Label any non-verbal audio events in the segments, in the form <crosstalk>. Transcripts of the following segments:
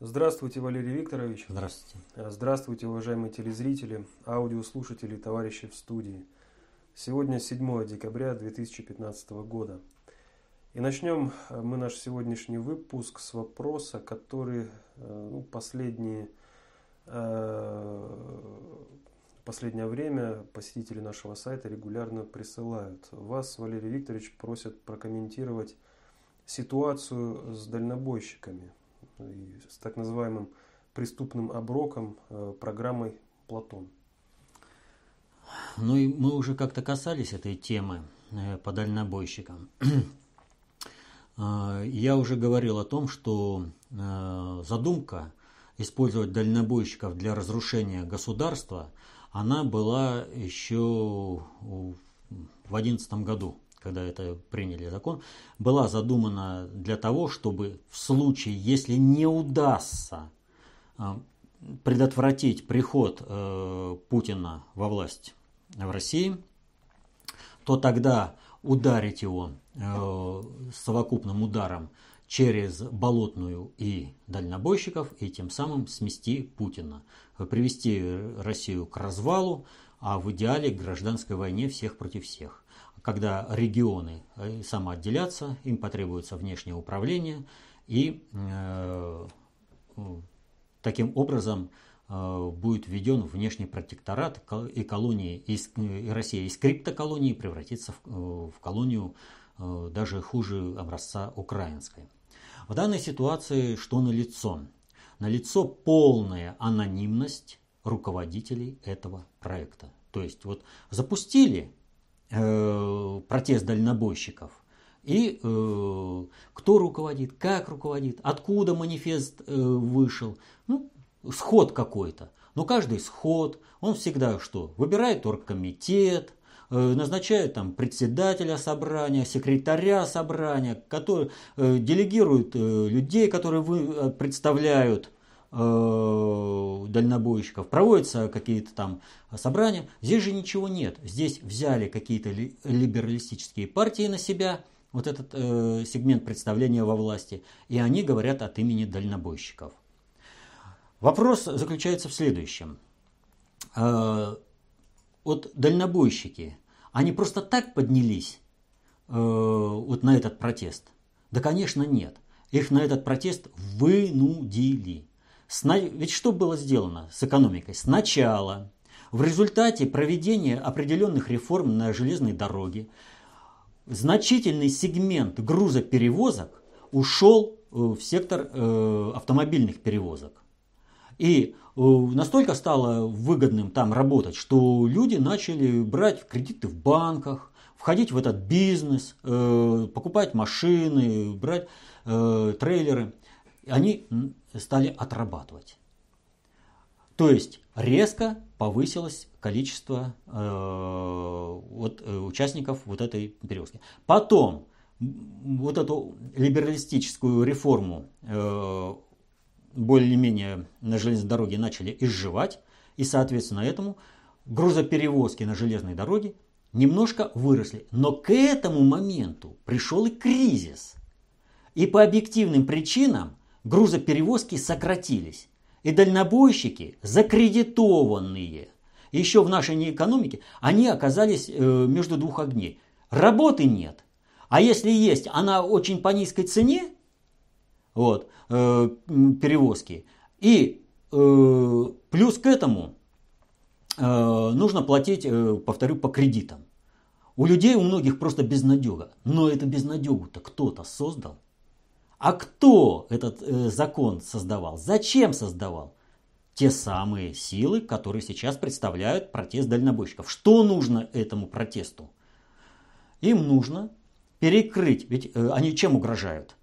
Здравствуйте, Валерий Викторович. Здравствуйте. Здравствуйте, уважаемые телезрители, аудиослушатели, товарищи в студии. Сегодня 7 декабря 2015 года. И начнем мы наш сегодняшний выпуск с вопроса, который э, ну, последние, э, последнее время посетители нашего сайта регулярно присылают. Вас, Валерий Викторович, просят прокомментировать ситуацию с дальнобойщиками, с так называемым преступным оброком э, программой «Платон». Ну и мы уже как-то касались этой темы э, по дальнобойщикам. <clears throat> Э, я уже говорил о том, что задумка использовать дальнобойщиков для разрушения государства, она была еще в 2011 году когда это приняли закон, была задумана для того, чтобы в случае, если не удастся а, предотвратить приход э, Путина во власть в России, то тогда ударить его э, совокупным ударом через болотную и дальнобойщиков, и тем самым смести Путина, привести Россию к развалу, а в идеале к гражданской войне всех против всех когда регионы э, самоотделятся, им потребуется внешнее управление, и э, таким образом э, будет введен внешний протекторат, и, колонии, и, Россия из криптоколонии превратится в, э, в колонию э, даже хуже образца украинской. В данной ситуации что налицо? Налицо полная анонимность руководителей этого проекта. То есть вот запустили Э, протест дальнобойщиков. И э, кто руководит, как руководит, откуда манифест э, вышел. Ну, сход какой-то. Но каждый сход, он всегда что? Выбирает оргкомитет, э, назначает там председателя собрания, секретаря собрания, который э, делегирует э, людей, которые вы, представляют дальнобойщиков, проводятся какие-то там собрания. Здесь же ничего нет. Здесь взяли какие-то либералистические партии на себя, вот этот э, сегмент представления во власти, и они говорят от имени дальнобойщиков. Вопрос заключается в следующем. Э, вот дальнобойщики, они просто так поднялись э, вот на этот протест? Да, конечно, нет. Их на этот протест вынудили. Ведь что было сделано с экономикой? Сначала, в результате проведения определенных реформ на железной дороге, значительный сегмент грузоперевозок ушел э, в сектор э, автомобильных перевозок. И э, настолько стало выгодным там работать, что люди начали брать кредиты в банках, входить в этот бизнес, покупать машины, брать трейлеры. Они стали отрабатывать. То есть резко повысилось количество э, вот, э, участников вот этой перевозки. Потом вот эту либералистическую реформу э, более-менее на железной дороге начали изживать, и соответственно этому грузоперевозки на железной дороге немножко выросли. Но к этому моменту пришел и кризис. И по объективным причинам грузоперевозки сократились. И дальнобойщики, закредитованные еще в нашей экономике, они оказались э, между двух огней. Работы нет. А если есть, она очень по низкой цене, вот, э, перевозки. И э, плюс к этому нужно платить, повторю, по кредитам. У людей, у многих просто безнадега. Но это безнадегу-то кто-то создал. А кто этот э, закон создавал? Зачем создавал? Те самые силы, которые сейчас представляют протест дальнобойщиков. Что нужно этому протесту? Им нужно перекрыть, ведь э, они чем угрожают?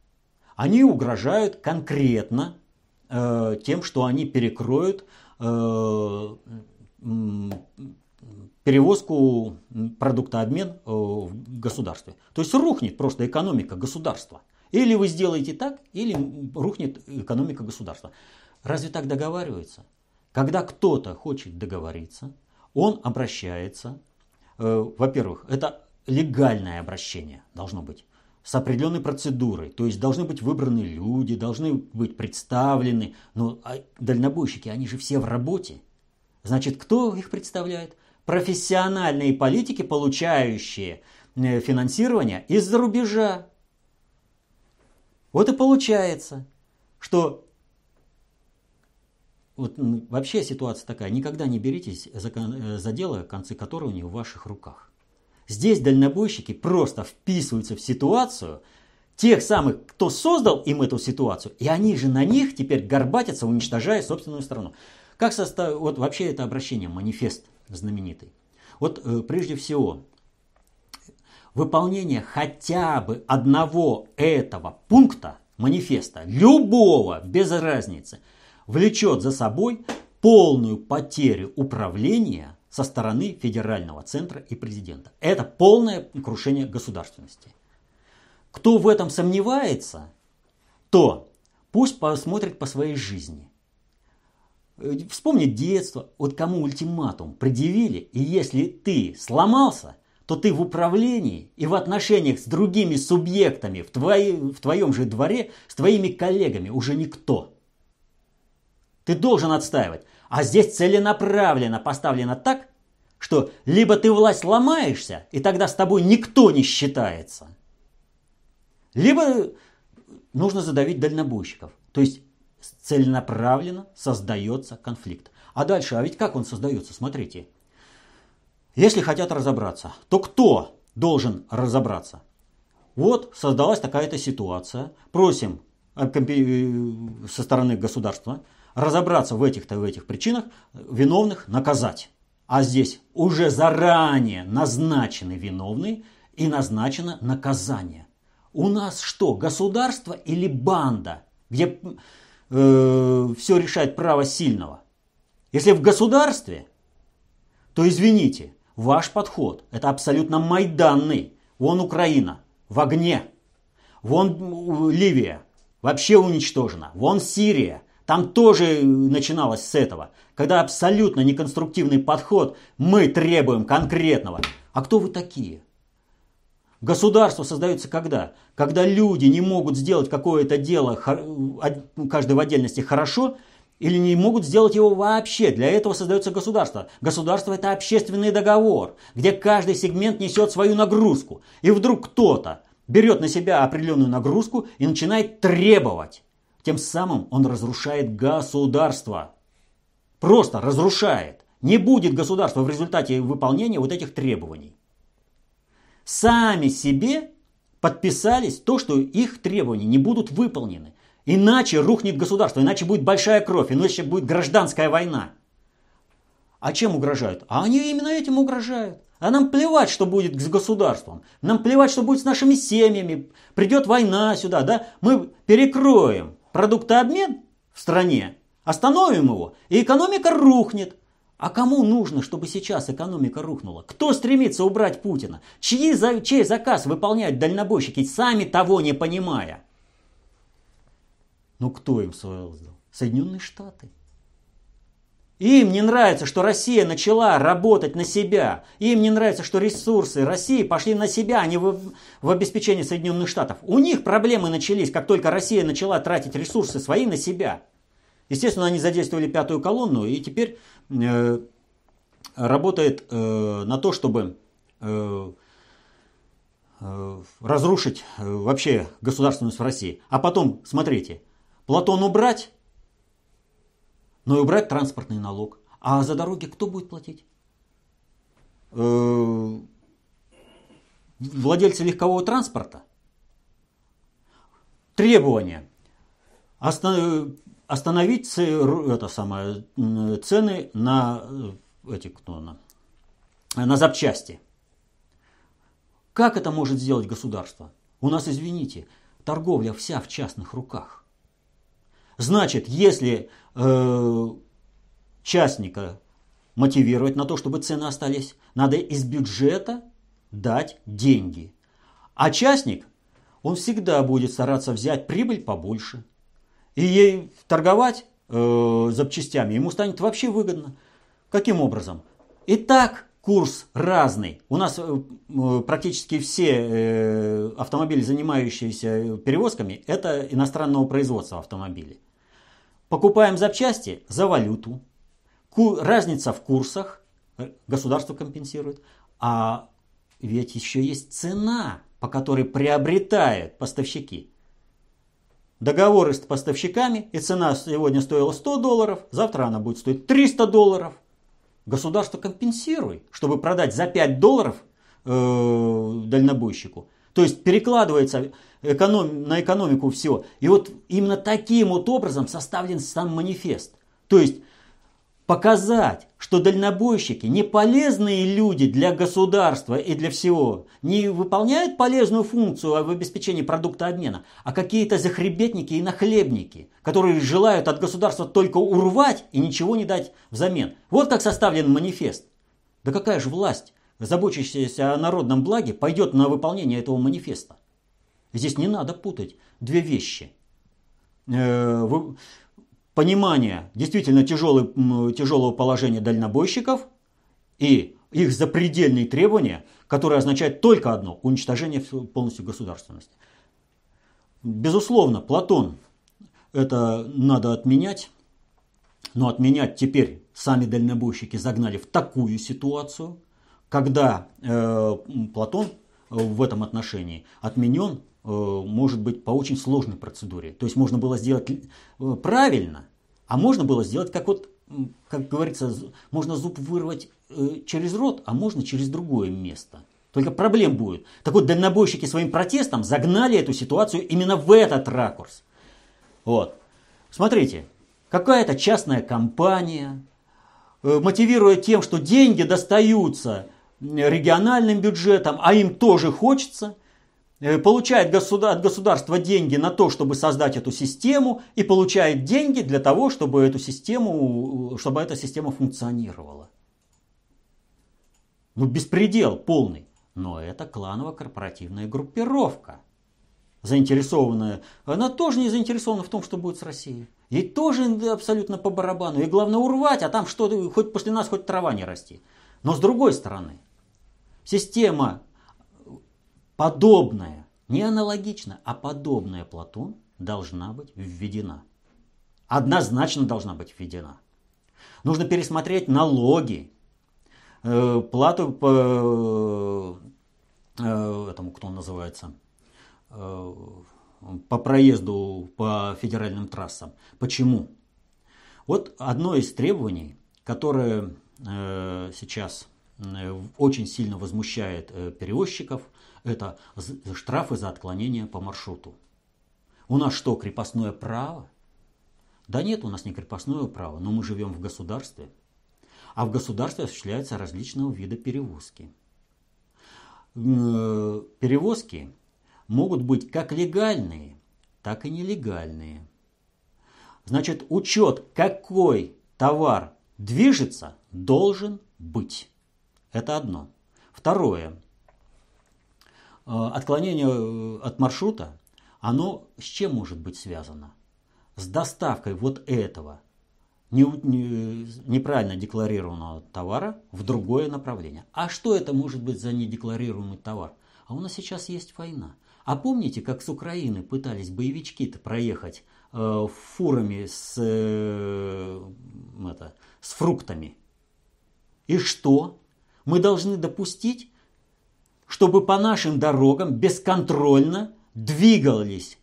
Они угрожают конкретно э, тем, что они перекроют э, перевозку продуктообмен э, в государстве. То есть рухнет просто экономика государства. Или вы сделаете так, или рухнет экономика государства. Разве так договариваются? Когда кто-то хочет договориться, он обращается, э, во-первых, это легальное обращение должно быть с определенной процедурой. То есть должны быть выбраны люди, должны быть представлены. Но а дальнобойщики, они же все в работе. Значит, кто их представляет? Профессиональные политики, получающие э, финансирование из-за рубежа. Вот и получается, что вот вообще ситуация такая, никогда не беритесь за, э, за дело, концы которого не в ваших руках. Здесь дальнобойщики просто вписываются в ситуацию тех самых, кто создал им эту ситуацию, и они же на них теперь горбатятся, уничтожая собственную страну. Как состав... Вот вообще это обращение, манифест знаменитый. Вот э, прежде всего, выполнение хотя бы одного этого пункта манифеста, любого, без разницы, влечет за собой полную потерю управления со стороны федерального центра и президента. Это полное крушение государственности. Кто в этом сомневается, то пусть посмотрит по своей жизни. Вспомнит детство, вот кому ультиматум предъявили, и если ты сломался, то ты в управлении и в отношениях с другими субъектами в, твои, в твоем же дворе, с твоими коллегами уже никто. Ты должен отстаивать. А здесь целенаправленно поставлено так, что либо ты власть ломаешься, и тогда с тобой никто не считается, либо нужно задавить дальнобойщиков. То есть целенаправленно создается конфликт. А дальше, а ведь как он создается? Смотрите. Если хотят разобраться, то кто должен разобраться? Вот создалась такая-то ситуация. Просим э, э, со стороны государства разобраться в этих-то в этих причинах, виновных наказать. А здесь уже заранее назначены виновные и назначено наказание. У нас что, государство или банда, где э, все решает право сильного? Если в государстве, то извините, ваш подход это абсолютно майданный. Вон Украина в огне, вон Ливия вообще уничтожена, вон Сирия там тоже начиналось с этого, когда абсолютно неконструктивный подход, мы требуем конкретного. А кто вы такие? Государство создается когда? Когда люди не могут сделать какое-то дело, каждый в отдельности хорошо, или не могут сделать его вообще. Для этого создается государство. Государство это общественный договор, где каждый сегмент несет свою нагрузку. И вдруг кто-то берет на себя определенную нагрузку и начинает требовать. Тем самым он разрушает государство. Просто разрушает. Не будет государства в результате выполнения вот этих требований. Сами себе подписались то, что их требования не будут выполнены. Иначе рухнет государство, иначе будет большая кровь, иначе будет гражданская война. А чем угрожают? А они именно этим угрожают. А нам плевать, что будет с государством. Нам плевать, что будет с нашими семьями. Придет война сюда, да? Мы перекроем продуктообмен в стране, остановим его, и экономика рухнет. А кому нужно, чтобы сейчас экономика рухнула? Кто стремится убрать Путина? Чьи, чей заказ выполняют дальнобойщики, сами того не понимая? Ну кто им создал? Соединенные Штаты. Им не нравится, что Россия начала работать на себя. Им не нравится, что ресурсы России пошли на себя, а не в, в обеспечение Соединенных Штатов. У них проблемы начались, как только Россия начала тратить ресурсы свои на себя. Естественно, они задействовали пятую колонну и теперь э, работает э, на то, чтобы э, э, разрушить э, вообще государственность в России. А потом, смотрите, Платон убрать, но и убрать транспортный налог. А за дороги кто будет платить? Э, владельцы легкового транспорта? Требования. Остановить это самое, цены на, эти, кто на, на запчасти. Как это может сделать государство? У нас, извините, торговля вся в частных руках. Значит, если э, частника мотивировать на то, чтобы цены остались, надо из бюджета дать деньги. А частник, он всегда будет стараться взять прибыль побольше. И ей торговать э, запчастями ему станет вообще выгодно. Каким образом? Итак, курс разный. У нас э, практически все э, автомобили, занимающиеся перевозками, это иностранного производства автомобили. Покупаем запчасти за валюту. Разница в курсах э, государство компенсирует. А ведь еще есть цена, по которой приобретают поставщики. Договоры с поставщиками, и цена сегодня стоила 100 долларов, завтра она будет стоить 300 долларов – Государство компенсирует, чтобы продать за 5 долларов э, дальнобойщику. То есть перекладывается эконом, на экономику всего. И вот именно таким вот образом составлен сам манифест. То есть показать, что дальнобойщики не полезные люди для государства и для всего, не выполняют полезную функцию в обеспечении продукта обмена, а какие-то захребетники и нахлебники, которые желают от государства только урвать и ничего не дать взамен. Вот как составлен манифест. Да какая же власть, заботящаяся о народном благе, пойдет на выполнение этого манифеста? Здесь не надо путать две вещи. Понимание действительно тяжелый, тяжелого положения дальнобойщиков и их запредельные требования, которые означают только одно – уничтожение полностью государственности. Безусловно, Платон это надо отменять, но отменять теперь сами дальнобойщики загнали в такую ситуацию, когда э, Платон в этом отношении отменен может быть по очень сложной процедуре. То есть можно было сделать э, правильно, а можно было сделать как вот, как говорится, можно зуб вырвать э, через рот, а можно через другое место. Только проблем будет. Так вот, дальнобойщики своим протестом загнали эту ситуацию именно в этот ракурс. Вот. Смотрите, какая-то частная компания, мотивируя тем, что деньги достаются региональным бюджетам, а им тоже хочется – Э, получает от государства деньги на то, чтобы создать эту систему, и получает деньги для того, чтобы эту систему, чтобы эта система функционировала. Ну, беспредел полный. Но это кланово-корпоративная группировка. Заинтересованная. Она тоже не заинтересована в том, что будет с Россией. Ей тоже абсолютно по барабану. И главное урвать, а там что хоть после нас хоть трава не расти. Но с другой стороны, система подобная, не аналогичная, а подобная Платон должна быть введена. Однозначно должна быть введена. Нужно пересмотреть налоги, э, плату по э, этому, кто он называется, э, по проезду по федеральным трассам. Почему? Вот одно из требований, которое сейчас очень сильно возмущает перевозчиков – это штрафы за отклонение по маршруту. У нас что, крепостное право? Да нет, у нас не крепостное право, но мы живем в государстве. А в государстве осуществляются различного вида перевозки. Э, перевозки могут быть как легальные, так и нелегальные. Значит, учет, какой товар движется, должен быть. Это одно. Второе. Э, отклонение э, от маршрута, оно с чем может быть связано? С доставкой вот этого не, не, неправильно декларированного товара в другое направление. А что это может быть за недекларируемый товар? А у нас сейчас есть война. А помните, как с Украины пытались боевички-то проехать э, фурами с, э, это, с фруктами? И что? Мы должны допустить, чтобы по нашим дорогам бесконтрольно двигались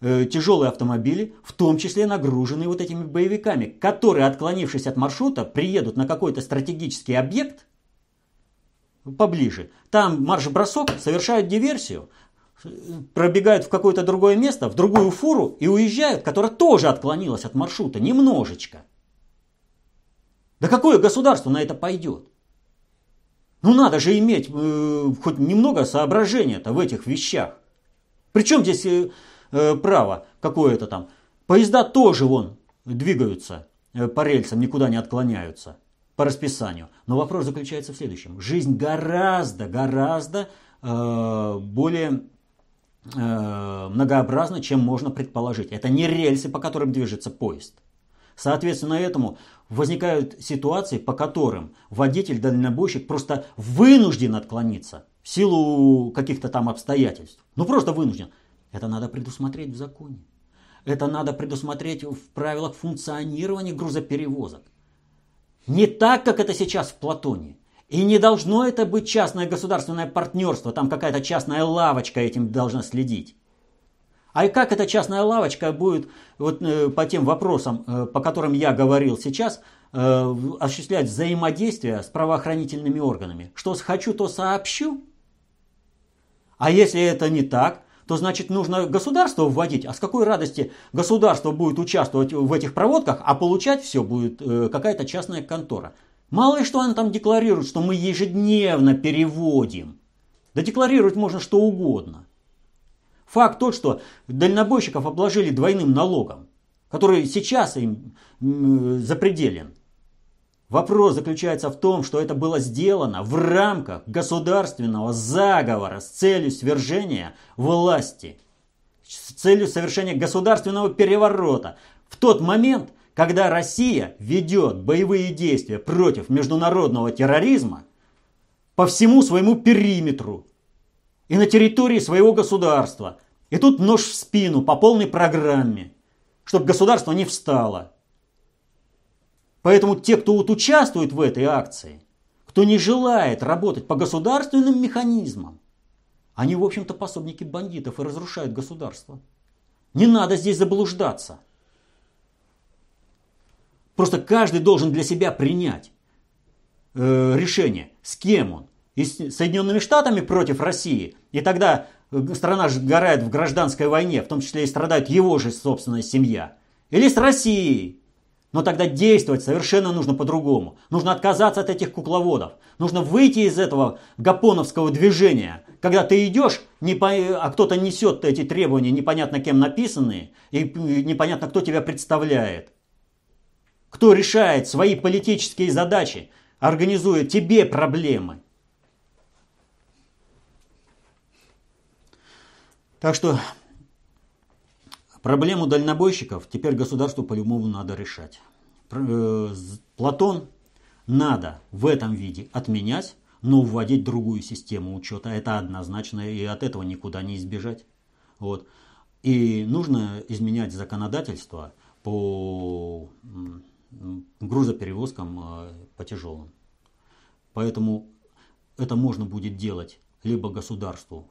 э, тяжелые автомобили, в том числе нагруженные вот этими боевиками, которые, отклонившись от маршрута, приедут на какой-то стратегический объект поближе. Там марш-бросок, совершают диверсию, пробегают в какое-то другое место, в другую фуру и уезжают, которая тоже отклонилась от маршрута, немножечко. Да какое государство на это пойдет? Ну надо же иметь э, хоть немного соображения-то в этих вещах. Причем здесь э, э, право какое-то там. Поезда тоже вон двигаются э, по рельсам, никуда не отклоняются по расписанию. Но вопрос заключается в следующем. Жизнь гораздо, гораздо э, более э, многообразна, чем можно предположить. Это не рельсы, по которым движется поезд. Соответственно этому возникают ситуации, по которым водитель-дальнобойщик просто вынужден отклониться в силу каких-то там обстоятельств. Ну просто вынужден. Это надо предусмотреть в законе. Это надо предусмотреть в правилах функционирования грузоперевозок. Не так, как это сейчас в Платоне. И не должно это быть частное государственное партнерство, там какая-то частная лавочка этим должна следить. А как эта частная лавочка будет вот, э, по тем вопросам, э, по которым я говорил сейчас, э, осуществлять взаимодействие с правоохранительными органами? Что хочу, то сообщу. А если это не так, то значит нужно государство вводить. А с какой радости государство будет участвовать в этих проводках, а получать все будет какая-то частная контора? Мало ли что она там декларирует, что мы ежедневно переводим. Да декларировать можно что угодно. Факт тот, что дальнобойщиков обложили двойным налогом, который сейчас им запределен. Вопрос заключается в том, что это было сделано в рамках государственного заговора с целью свержения власти, с целью совершения государственного переворота. В тот момент, когда Россия ведет боевые действия против международного терроризма по всему своему периметру и на территории своего государства, и тут нож в спину по полной программе, чтобы государство не встало. Поэтому те, кто вот участвует в этой акции, кто не желает работать по государственным механизмам, они, в общем-то, пособники бандитов и разрушают государство. Не надо здесь заблуждаться. Просто каждый должен для себя принять э, решение, с кем он. И с Соединенными Штатами против России. И тогда страна же горает в гражданской войне, в том числе и страдает его же собственная семья. Или с Россией. Но тогда действовать совершенно нужно по-другому. Нужно отказаться от этих кукловодов. Нужно выйти из этого гапоновского движения, когда ты идешь, не по... а кто-то несет эти требования, непонятно кем написанные, и непонятно кто тебя представляет. Кто решает свои политические задачи, организует тебе проблемы. Так что проблему дальнобойщиков теперь государству по-любому надо решать. Э, Платон надо в этом виде отменять, но вводить другую систему учета. Это однозначно, и от этого никуда не избежать. Вот. И нужно изменять законодательство по грузоперевозкам э, по тяжелым. Поэтому это можно будет делать либо государству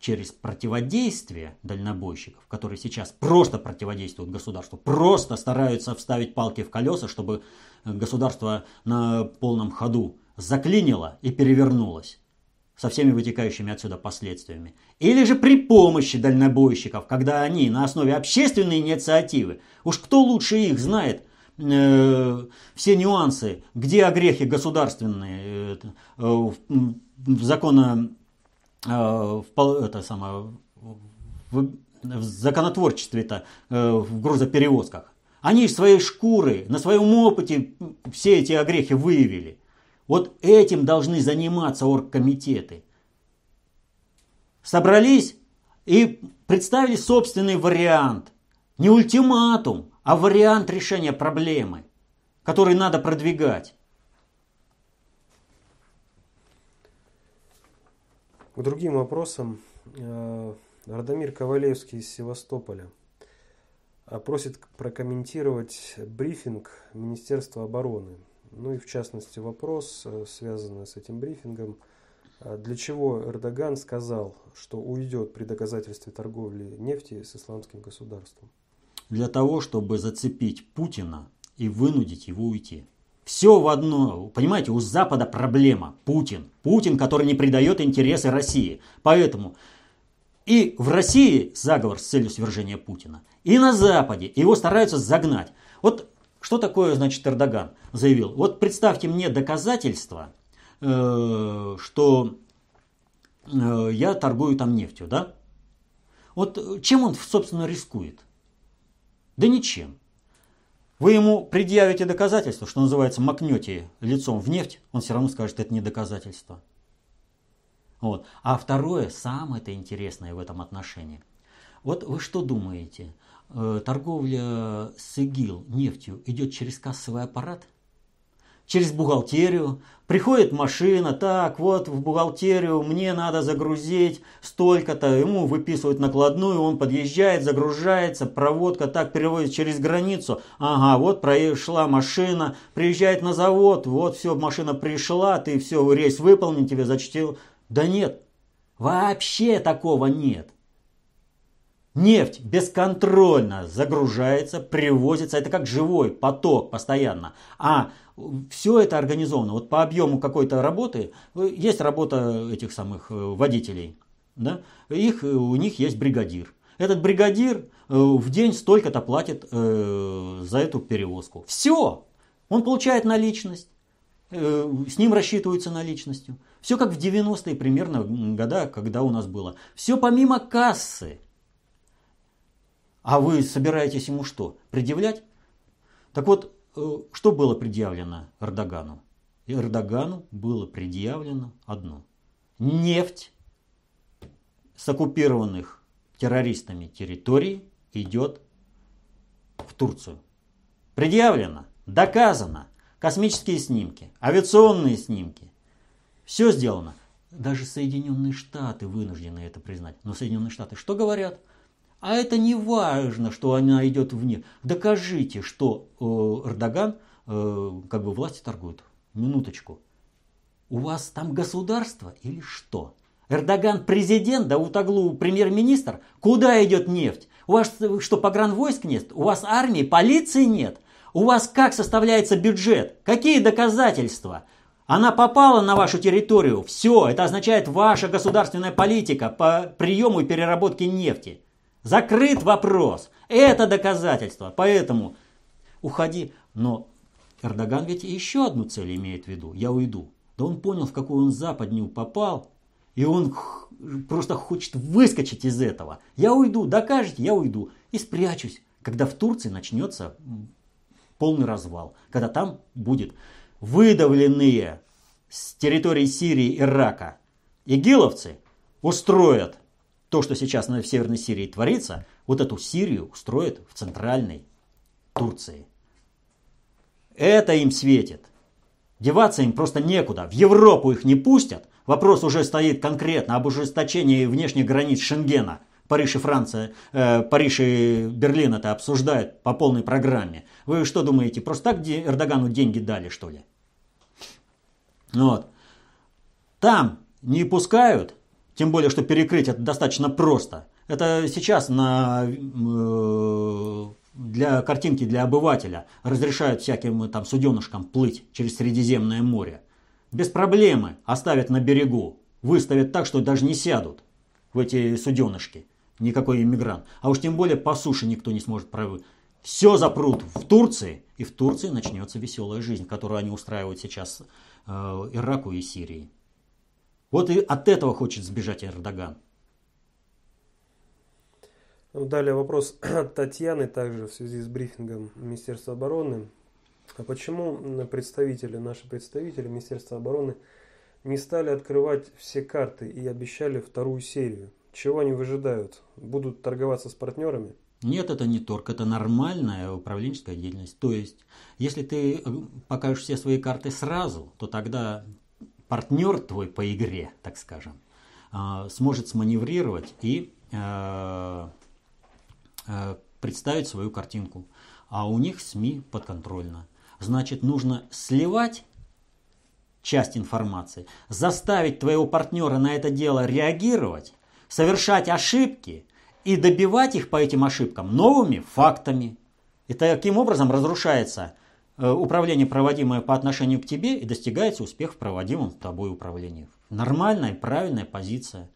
через противодействие дальнобойщиков, которые сейчас просто противодействуют государству, просто стараются вставить палки в колеса, чтобы государство на полном ходу заклинило и перевернулось со всеми вытекающими отсюда последствиями. Или же при помощи дальнобойщиков, когда они на основе общественной инициативы, уж кто лучше их знает, э, все нюансы, где огрехи государственные, э, э, закона Э, в, это самое, в, в законотворчестве-то, э, в грузоперевозках. Они своей шкуры, на своем опыте все эти огрехи выявили. Вот этим должны заниматься оргкомитеты. Собрались и представили собственный вариант. Не ультиматум, а вариант решения проблемы, который надо продвигать. К другим вопросам. Э, Радомир Ковалевский из Севастополя э, просит прокомментировать брифинг Министерства обороны. Ну и в частности вопрос, э, связанный с этим брифингом. Для чего Эрдоган сказал, что уйдет при доказательстве торговли нефти с исламским государством? Для того, чтобы зацепить Путина и вынудить его уйти. Все в одно. Понимаете, у Запада проблема. Путин. Путин, который не придает интересы России. Поэтому и в России заговор с целью свержения Путина. И на Западе его стараются загнать. Вот что такое, значит, Эрдоган заявил? Вот представьте мне доказательства, э, что э, я торгую там нефтью, да? Вот чем он, собственно, рискует? Да ничем. Вы ему предъявите доказательство, что называется, макнете лицом в нефть, он все равно скажет, это не доказательство. Вот. А второе, самое-то интересное в этом отношении. Вот вы что думаете? э, торговля с ИГИЛ нефтью идет через кассовый аппарат – через бухгалтерию. Приходит машина, так, вот в бухгалтерию мне надо загрузить столько-то, ему выписывают накладную, он подъезжает, загружается, проводка так переводит через границу. Ага, вот прошла машина, приезжает на завод, вот все, машина пришла, ты все, рейс выполнен, тебе зачтил. Да нет, вообще такого нет. Нефть бесконтрольно загружается, привозится. Это как живой поток постоянно. А все это организовано. Вот по объему какой-то работы, э, есть работа этих самых э, водителей. Да? Их, э, у них есть бригадир. Этот бригадир в день столько-то платит за эту перевозку. Все! Он получает наличность. С ним рассчитываются наличностью. Все как в 90-е примерно года, когда у нас было. Все помимо кассы. А вы собираетесь ему что? Предъявлять? Так вот, что было предъявлено Эрдогану? Эрдогану было предъявлено одно. Нефть с оккупированных террористами территорий идет в Турцию. Предъявлено, доказано. Космические снимки, авиационные снимки. Все сделано. Даже Соединенные Штаты вынуждены это признать. Но Соединенные Штаты что говорят? А это не важно, что она идет вне. Докажите, что э, Эрдоган э, как бы власти торгует. Минуточку. У вас там государство или что? Эрдоган президент, да Утаглу премьер-министр? Куда идет нефть? У вас что, погранвойск нет? У вас армии, полиции нет? У вас как составляется бюджет? Какие доказательства? Она попала на вашу территорию. Все, это означает ваша государственная политика по приему и переработке нефти. Закрыт вопрос. Это доказательство. Поэтому уходи. Но Эрдоган ведь еще одну цель имеет в виду. Я уйду. Да он понял, в какую он западню попал. И он просто хочет выскочить из этого. Я уйду, докажете, я уйду. И спрячусь, когда в Турции начнется полный развал. Когда там будет выдавленные с территории Сирии, Ирака игиловцы устроят то, что сейчас в Северной Сирии творится, вот эту Сирию устроят в центральной Турции. Это им светит. Деваться им просто некуда. В Европу их не пустят. Вопрос уже стоит конкретно об ужесточении внешних границ Шенгена. Париж и Франция, э, Париж и Берлин это обсуждают по полной программе. Вы что думаете, просто так Эрдогану деньги дали, что ли? Вот. Там не пускают, тем более, что перекрыть это достаточно просто. Это сейчас на, э, для картинки для обывателя разрешают всяким там суденышкам плыть через Средиземное море. Без проблемы оставят на берегу, выставят так, что даже не сядут в эти суденышки. Никакой иммигрант. А уж тем более по суше никто не сможет пройти. Все запрут в Турции, и в Турции начнется веселая жизнь, которую они устраивают сейчас э, Ираку и Сирии. Вот и от этого хочет сбежать Эрдоган. Ну, далее вопрос от Татьяны, также в связи с брифингом Министерства обороны. А почему представители, наши представители Министерства обороны не стали открывать все карты и обещали вторую серию? Чего они выжидают? Будут торговаться с партнерами? Нет, это не торг, это нормальная управленческая деятельность. То есть, если ты э, покажешь все свои карты сразу, то тогда партнер твой по игре, так скажем, а, сможет сманеврировать и э, э, представить свою картинку. А у них СМИ подконтрольно. Значит, нужно сливать часть информации, заставить твоего партнера на это дело реагировать, совершать ошибки и добивать их по этим ошибкам новыми фактами. И таким образом разрушается управление, проводимое по отношению к тебе, и достигается успех в проводимом тобой управлении. Нормальная, правильная позиция.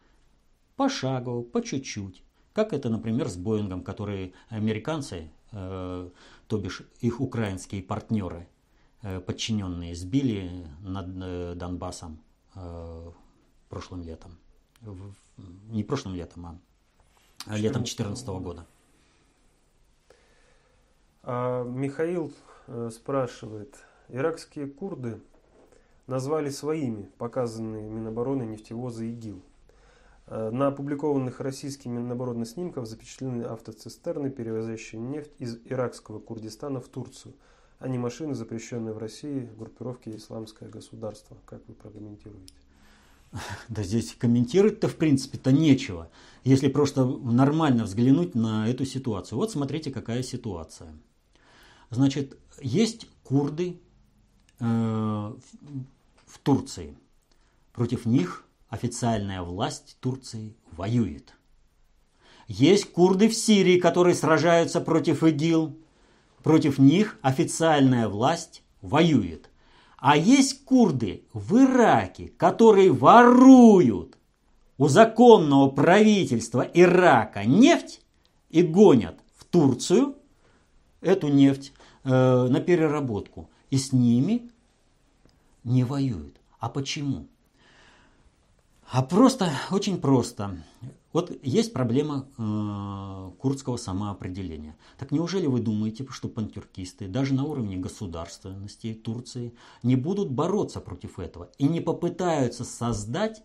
Пошагово, по чуть-чуть. Как это, например, с Боингом, которые американцы, э, то бишь их украинские партнеры, э, подчиненные, сбили над э, Донбассом э, прошлым летом. В, не прошлым летом, а летом 2014 года. А, Михаил Э, спрашивает, иракские курды назвали своими показанные Минобороны нефтевозы ИГИЛ. Э, на опубликованных российскими Минобороны снимках запечатлены автоцистерны, перевозящие нефть из иракского Курдистана в Турцию, а не машины, запрещенные в России группировки «Исламское государство». Как вы прокомментируете? <laughs> Да здесь комментировать-то в принципе-то нечего, если просто нормально взглянуть на эту ситуацию. Вот смотрите, какая ситуация. Значит, есть курды э, в Турции. Против них официальная власть Турции воюет. Есть курды в Сирии, которые сражаются против ИГИЛ. Против них официальная власть воюет. А есть курды в Ираке, которые воруют у законного правительства Ирака нефть и гонят в Турцию эту нефть э, на переработку. И с ними не воюют. А почему? А просто, очень просто. Вот есть проблема э, курдского самоопределения. Так неужели вы думаете, что пантюркисты даже на уровне государственности Турции не будут бороться против этого и не попытаются создать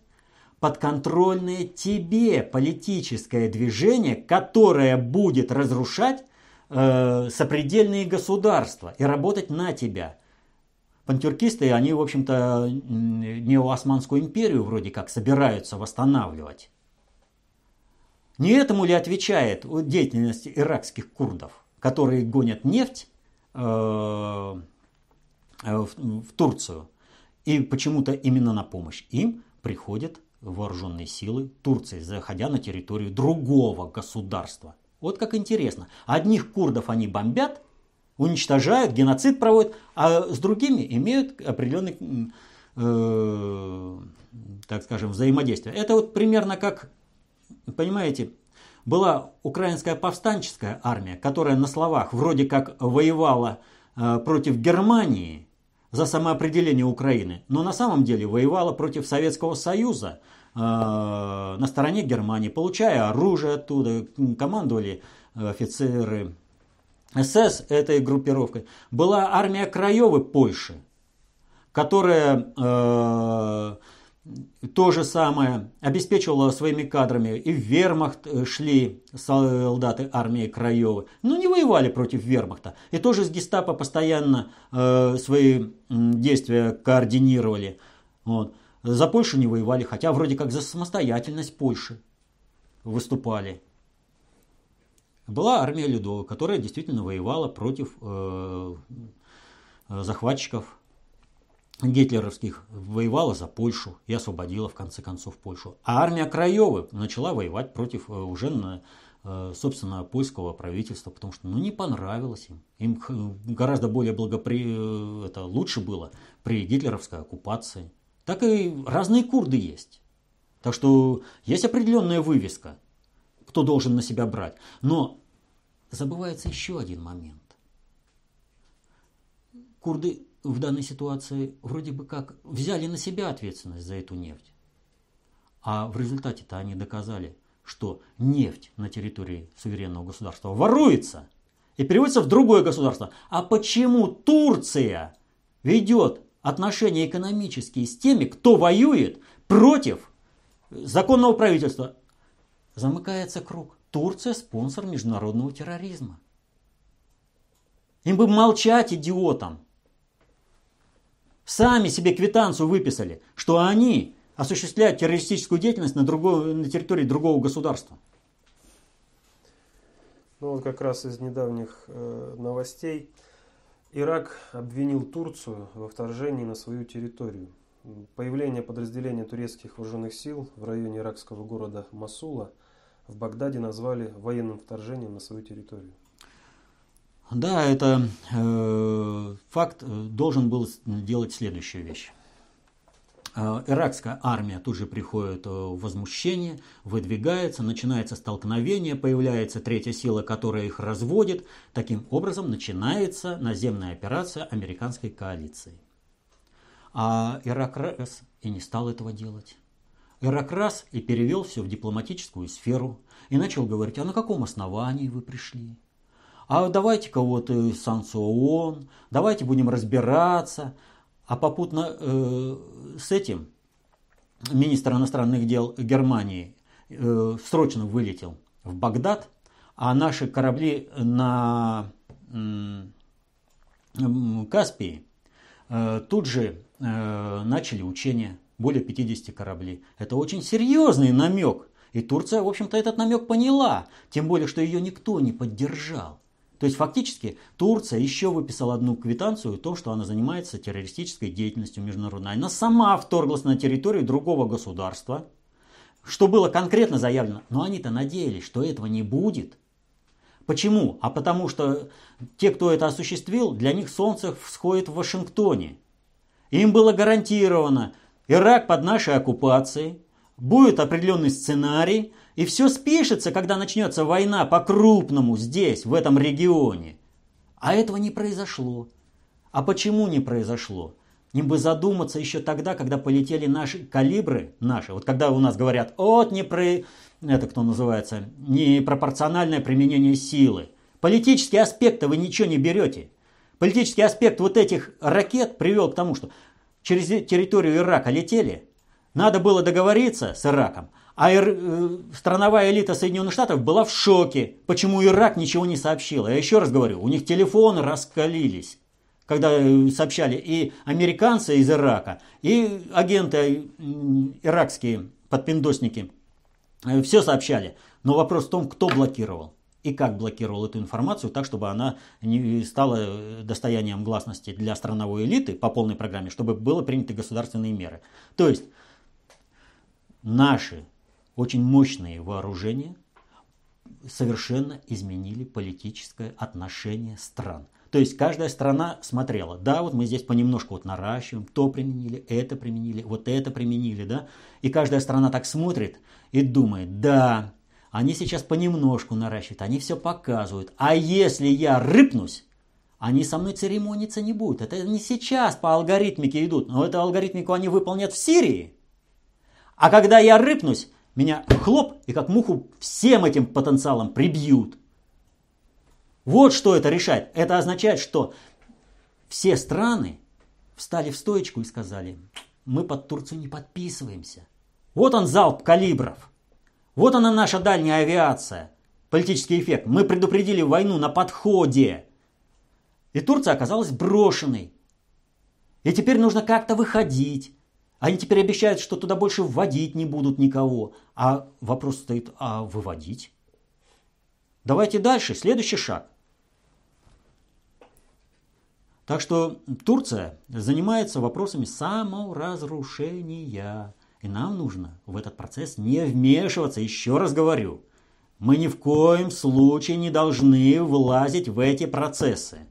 подконтрольное тебе политическое движение, которое будет разрушать э, сопредельные государства и работать на тебя? Пантюркисты, они, в общем-то, неоосманскую империю вроде как собираются восстанавливать. Не этому ли отвечает деятельность иракских курдов, которые гонят нефть э, э, в Турцию? И почему-то именно на помощь им приходят вооруженные силы Турции, заходя на территорию другого государства. Вот как интересно. Одних курдов они бомбят, уничтожают, геноцид проводят, а с другими имеют определенный, э, так скажем, взаимодействие. Это вот примерно как, понимаете, была украинская повстанческая армия, которая на словах вроде как воевала э, против Германии за самоопределение Украины, но на самом деле воевала против Советского Союза на стороне Германии, получая оружие оттуда, командовали офицеры СС этой группировкой была армия Краевы Польши, которая э, то же самое обеспечивала своими кадрами. И в вермахт э, шли солдаты армии Краевы. Но не воевали против вермахта. И тоже с гестапо постоянно э, свои действия координировали. Вот. За Польшу не воевали, хотя вроде как за самостоятельность Польши выступали была армия Людова, которая действительно воевала против э, э, захватчиков гитлеровских, воевала за Польшу и освободила в конце концов Польшу. А армия Краевы начала воевать против э, уже на, э, собственно, польского правительства, потому что ну, не понравилось им. Им гораздо более благопри... это лучше было при гитлеровской оккупации. Так и разные курды есть. Так что есть определенная вывеска, кто должен на себя брать. Но забывается еще один момент. Курды в данной ситуации вроде бы как взяли на себя ответственность за эту нефть. А в результате-то они доказали, что нефть на территории суверенного государства воруется и переводится в другое государство. А почему Турция ведет отношения экономические с теми, кто воюет против законного правительства? Замыкается круг. Турция спонсор международного терроризма. Им бы молчать идиотам. Сами себе квитанцию выписали, что они осуществляют террористическую деятельность на, другой, на территории другого государства. Ну вот как раз из недавних э, новостей. Ирак обвинил Турцию во вторжении на свою территорию. Появление подразделения турецких вооруженных сил в районе иракского города Масула – в Багдаде назвали военным вторжением на свою территорию. Да, это э, факт э, должен был делать следующую вещь. Э, иракская армия тут же приходит в возмущение, выдвигается, начинается столкновение, появляется третья сила, которая их разводит. Таким образом начинается наземная операция американской коалиции. А Ирак и не стал этого делать. Ирак и перевел все в дипломатическую сферу и начал говорить, а на каком основании вы пришли? А давайте-ка вот э, санкцию ООН, давайте будем разбираться. А попутно э, с этим министр иностранных дел Германии э, срочно вылетел в Багдад, а наши корабли на Каспии э, тут же э, начали учения, более 50 кораблей. Это очень серьезный намек. И Турция, в общем-то, этот намек поняла, тем более, что ее никто не поддержал. То есть фактически Турция еще выписала одну квитанцию о том, что она занимается террористической деятельностью международной. Она сама вторглась на территорию другого государства, что было конкретно заявлено. Но они-то надеялись, что этого не будет. Почему? А потому что те, кто это осуществил, для них солнце всходит в Вашингтоне. Им было гарантировано, Ирак под нашей оккупацией, будет определенный сценарий, и все спишется, когда начнется война по-крупному здесь, в этом регионе. А этого не произошло. А почему не произошло? Им бы задуматься еще тогда, когда полетели наши калибры, наши, вот когда у нас говорят, от не про, это кто называется, непропорциональное применение силы. Политические аспекты вы ничего не берете. Политический аспект вот этих ракет привел к тому, что через территорию Ирака летели, надо было договориться с Ираком, а ир... Э, страновая элита Соединенных Штатов была в шоке, почему Ирак ничего не сообщил. Я еще раз говорю, у них телефоны раскалились, когда э, сообщали и американцы из Ирака, и агенты иракские, подпиндосники, э, все сообщали. Но вопрос в том, кто блокировал и как блокировал эту информацию так, чтобы она не стала достоянием гласности для страновой элиты по полной программе, чтобы было приняты государственные меры. То есть наши очень мощные вооружения совершенно изменили политическое отношение стран. То есть каждая страна смотрела, да, вот мы здесь понемножку вот наращиваем, то применили, это применили, вот это применили, да. И каждая страна так смотрит и думает, да, они сейчас понемножку наращивают, они все показывают. А если я рыпнусь, они со мной церемониться не будут. Это не сейчас по алгоритмике идут, но эту алгоритмику они выполнят в Сирии. А когда я рыпнусь, меня хлоп и как муху всем этим потенциалом прибьют. Вот что это решает. Это означает, что все страны встали в стоечку и сказали, мы под Турцию не подписываемся. Вот он залп калибров. Вот она наша дальняя авиация. Политический эффект. Мы предупредили войну на подходе. И Турция оказалась брошенной. И теперь нужно как-то выходить. Они теперь обещают, что туда больше вводить не будут никого. А вопрос стоит, а выводить? Давайте дальше, следующий шаг. Так что Турция занимается вопросами саморазрушения. И нам нужно в этот процесс не вмешиваться, еще раз говорю. Мы ни в коем случае не должны влазить в эти процессы.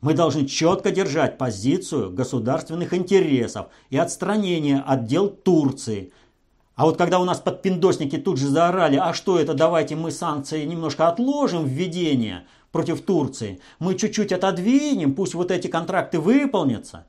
Мы должны четко держать позицию государственных интересов и отстранения от дел Турции. А вот когда у нас подпиндосники тут же заорали, а что это, давайте мы санкции немножко отложим введение против Турции, мы чуть-чуть отодвинем, пусть вот эти контракты выполнятся.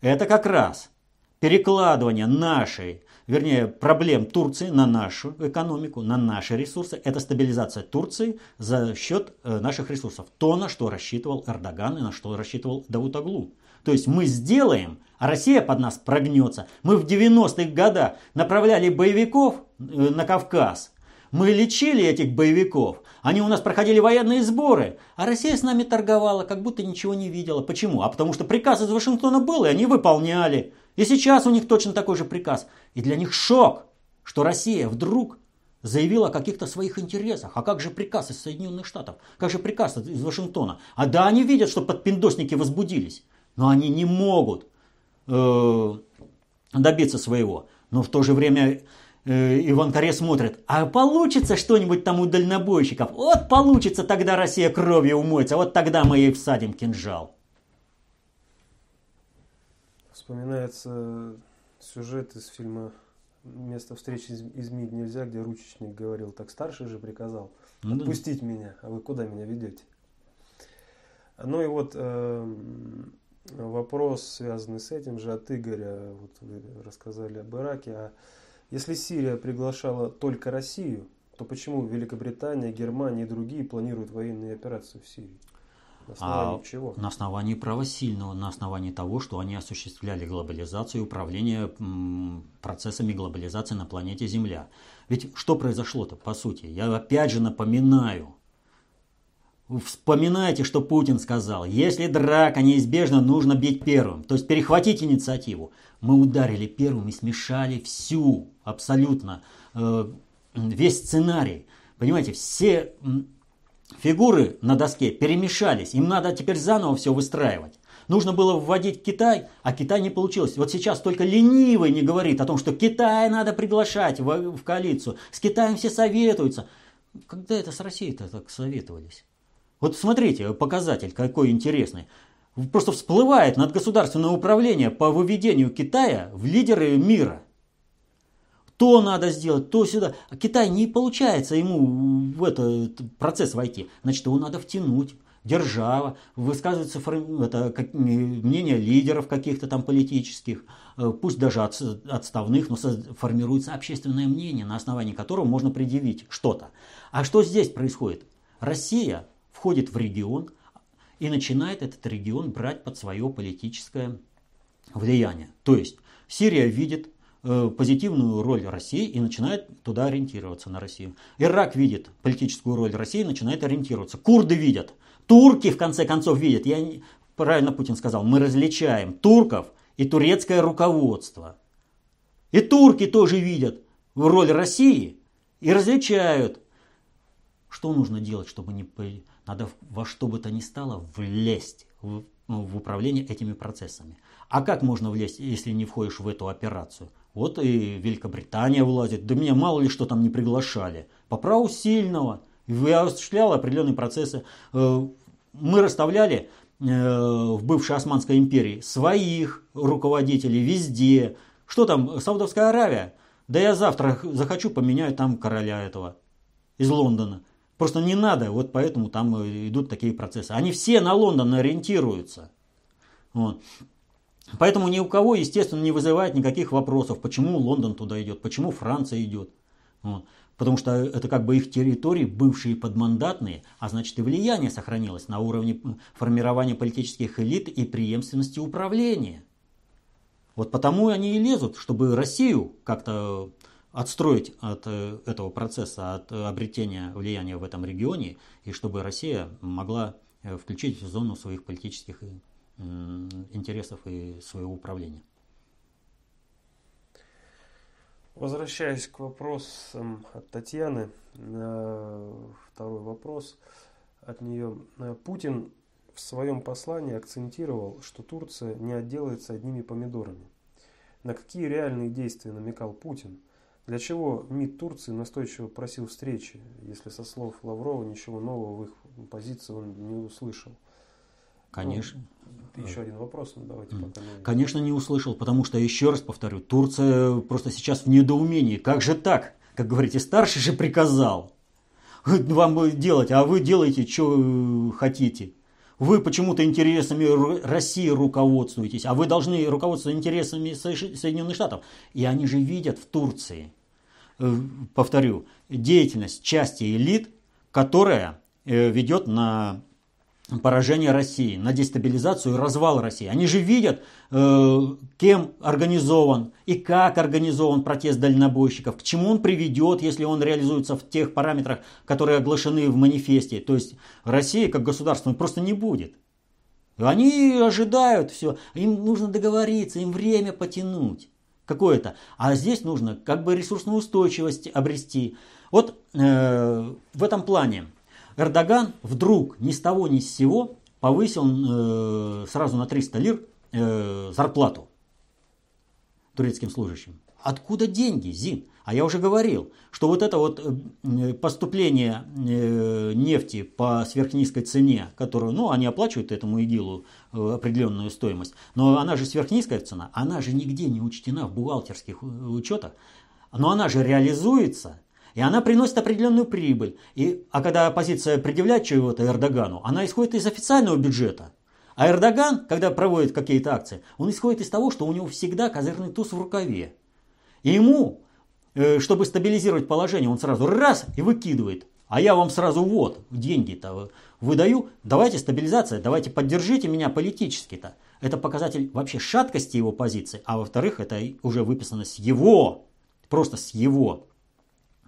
Это как раз перекладывание нашей вернее, проблем Турции на нашу экономику, на наши ресурсы. Это стабилизация Турции за счет э, наших ресурсов. То, на что рассчитывал Эрдоган и на что рассчитывал Давутоглу. То есть мы сделаем, а Россия под нас прогнется. Мы в 90-х годах направляли боевиков э, на Кавказ. Мы лечили этих боевиков. Они у нас проходили военные сборы. А Россия с нами торговала, как будто ничего не видела. Почему? А потому что приказ из Вашингтона был, и они выполняли. И сейчас у них точно такой же приказ. И для них шок, что Россия вдруг заявила о каких-то своих интересах. А как же приказ из Соединенных Штатов? Как же приказ из Вашингтона? А да, они видят, что подпиндосники возбудились. Но они не могут э, добиться своего. Но в то же время э, Иван Коре смотрит, а получится что-нибудь там у дальнобойщиков? Вот получится, тогда Россия кровью умоется, вот тогда мы ей всадим кинжал. Вспоминается сюжет из фильма «Место встречи изменить нельзя», где ручечник говорил, так старший же приказал ну отпустить меня, а вы куда меня ведете? Ну и вот э, вопрос, связанный с этим же от Игоря, вот вы рассказали об Ираке, а если Сирия приглашала только Россию, то почему Великобритания, Германия и другие планируют военные операции в Сирии? На основании а чего? На основании права сильного, на основании того, что они осуществляли глобализацию и управление процессами глобализации на планете Земля. Ведь что произошло-то, по сути? Я опять же напоминаю. Вспоминайте, что Путин сказал. Если драка неизбежна, нужно бить первым. То есть перехватить инициативу. Мы ударили первым и смешали всю, абсолютно, э, весь сценарий. Понимаете, все фигуры на доске перемешались. Им надо теперь заново все выстраивать. Нужно было вводить Китай, а Китай не получилось. Вот сейчас только ленивый не говорит о том, что Китай надо приглашать в, в коалицию. С Китаем все советуются. Когда это с Россией-то так советовались? Вот смотрите, показатель какой интересный. Просто всплывает над государственное управление по выведению Китая в лидеры мира. То надо сделать, то сюда. А Китай не получается ему в этот процесс войти. Значит, его надо втянуть держава, высказывается это, как, мнение лидеров каких-то там политических, э, пусть даже от, отставных, но формируется общественное мнение, на основании которого можно предъявить что-то. А что здесь происходит? Россия входит в регион и начинает этот регион брать под свое политическое влияние. То есть Сирия видит позитивную роль России и начинает туда ориентироваться на Россию. Ирак видит политическую роль России и начинает ориентироваться. Курды видят Турки, в конце концов, видят, я, правильно Путин сказал, мы различаем турков и турецкое руководство. И турки тоже видят роль России и различают. Что нужно делать, чтобы не... Надо во что бы то ни стало влезть в, в управление этими процессами. А как можно влезть, если не входишь в эту операцию? Вот и Великобритания влазит. Да меня мало ли что там не приглашали. По праву сильного. И осуществляла определенные процессы. Э, мы расставляли э, в бывшей Османской империи своих руководителей везде. Что там, Саудовская Аравия? Да я завтра захочу поменять там короля этого из Лондона. Просто не надо, вот поэтому там идут такие процессы. Они все на Лондон ориентируются. Вот. Поэтому ни у кого, естественно, не вызывает никаких вопросов, почему Лондон туда идет, почему Франция идет. Вот потому что это как бы их территории, бывшие подмандатные, а значит и влияние сохранилось на уровне формирования политических элит и преемственности управления. Вот потому они и лезут, чтобы Россию как-то отстроить от э, этого процесса, от обретения влияния в этом регионе, и чтобы Россия могла э, включить в зону своих политических интересов и своего управления. Возвращаясь к вопросам от Татьяны, второй вопрос от нее. Путин в своем послании акцентировал, что Турция не отделается одними помидорами. На какие реальные действия намекал Путин? Для чего МИД Турции настойчиво просил встречи, если со слов Лаврова ничего нового в их позиции он не услышал? Конечно. Ну, еще один вопрос, ну давайте пока не... Конечно, не услышал, потому что, еще раз повторю, Турция просто сейчас в недоумении. Как же так? Как говорите, старший же приказал вам делать, а вы делаете, что хотите. Вы почему-то интересами России руководствуетесь, а вы должны руководствоваться интересами Соединенных Штатов. И они же видят в Турции, э, повторю, деятельность части элит, которая э, ведет на поражение России, на дестабилизацию и развал России. Они же видят, э, кем организован и как организован протест дальнобойщиков, к чему он приведет, если он реализуется в тех параметрах, которые оглашены в манифесте. То есть Россия как государство просто не будет. Они ожидают все, им нужно договориться, им время потянуть какое-то. А здесь нужно как бы ресурсную устойчивость обрести. Вот э, в этом плане Эрдоган вдруг ни с того ни с сего повысил э, сразу на 300 лир э, зарплату турецким служащим. Откуда деньги, Зин? А я уже говорил, что вот это вот э, поступление э, нефти по сверхнизкой цене, которую, ну, они оплачивают этому ИГИЛу э, определенную стоимость, но она же сверхнизкая цена, она же нигде не учтена в бухгалтерских учетах, но она же реализуется и она приносит определенную прибыль. И, а когда оппозиция предъявляет чего-то Эрдогану, она исходит из официального бюджета. А Эрдоган, когда проводит какие-то акции, он исходит из того, что у него всегда козырный туз в рукаве. И ему, э, чтобы стабилизировать положение, он сразу раз и выкидывает. А я вам сразу вот, деньги-то выдаю, давайте стабилизация, давайте поддержите меня политически-то. Это показатель вообще шаткости его позиции. А во-вторых, это уже выписано с его, просто с его,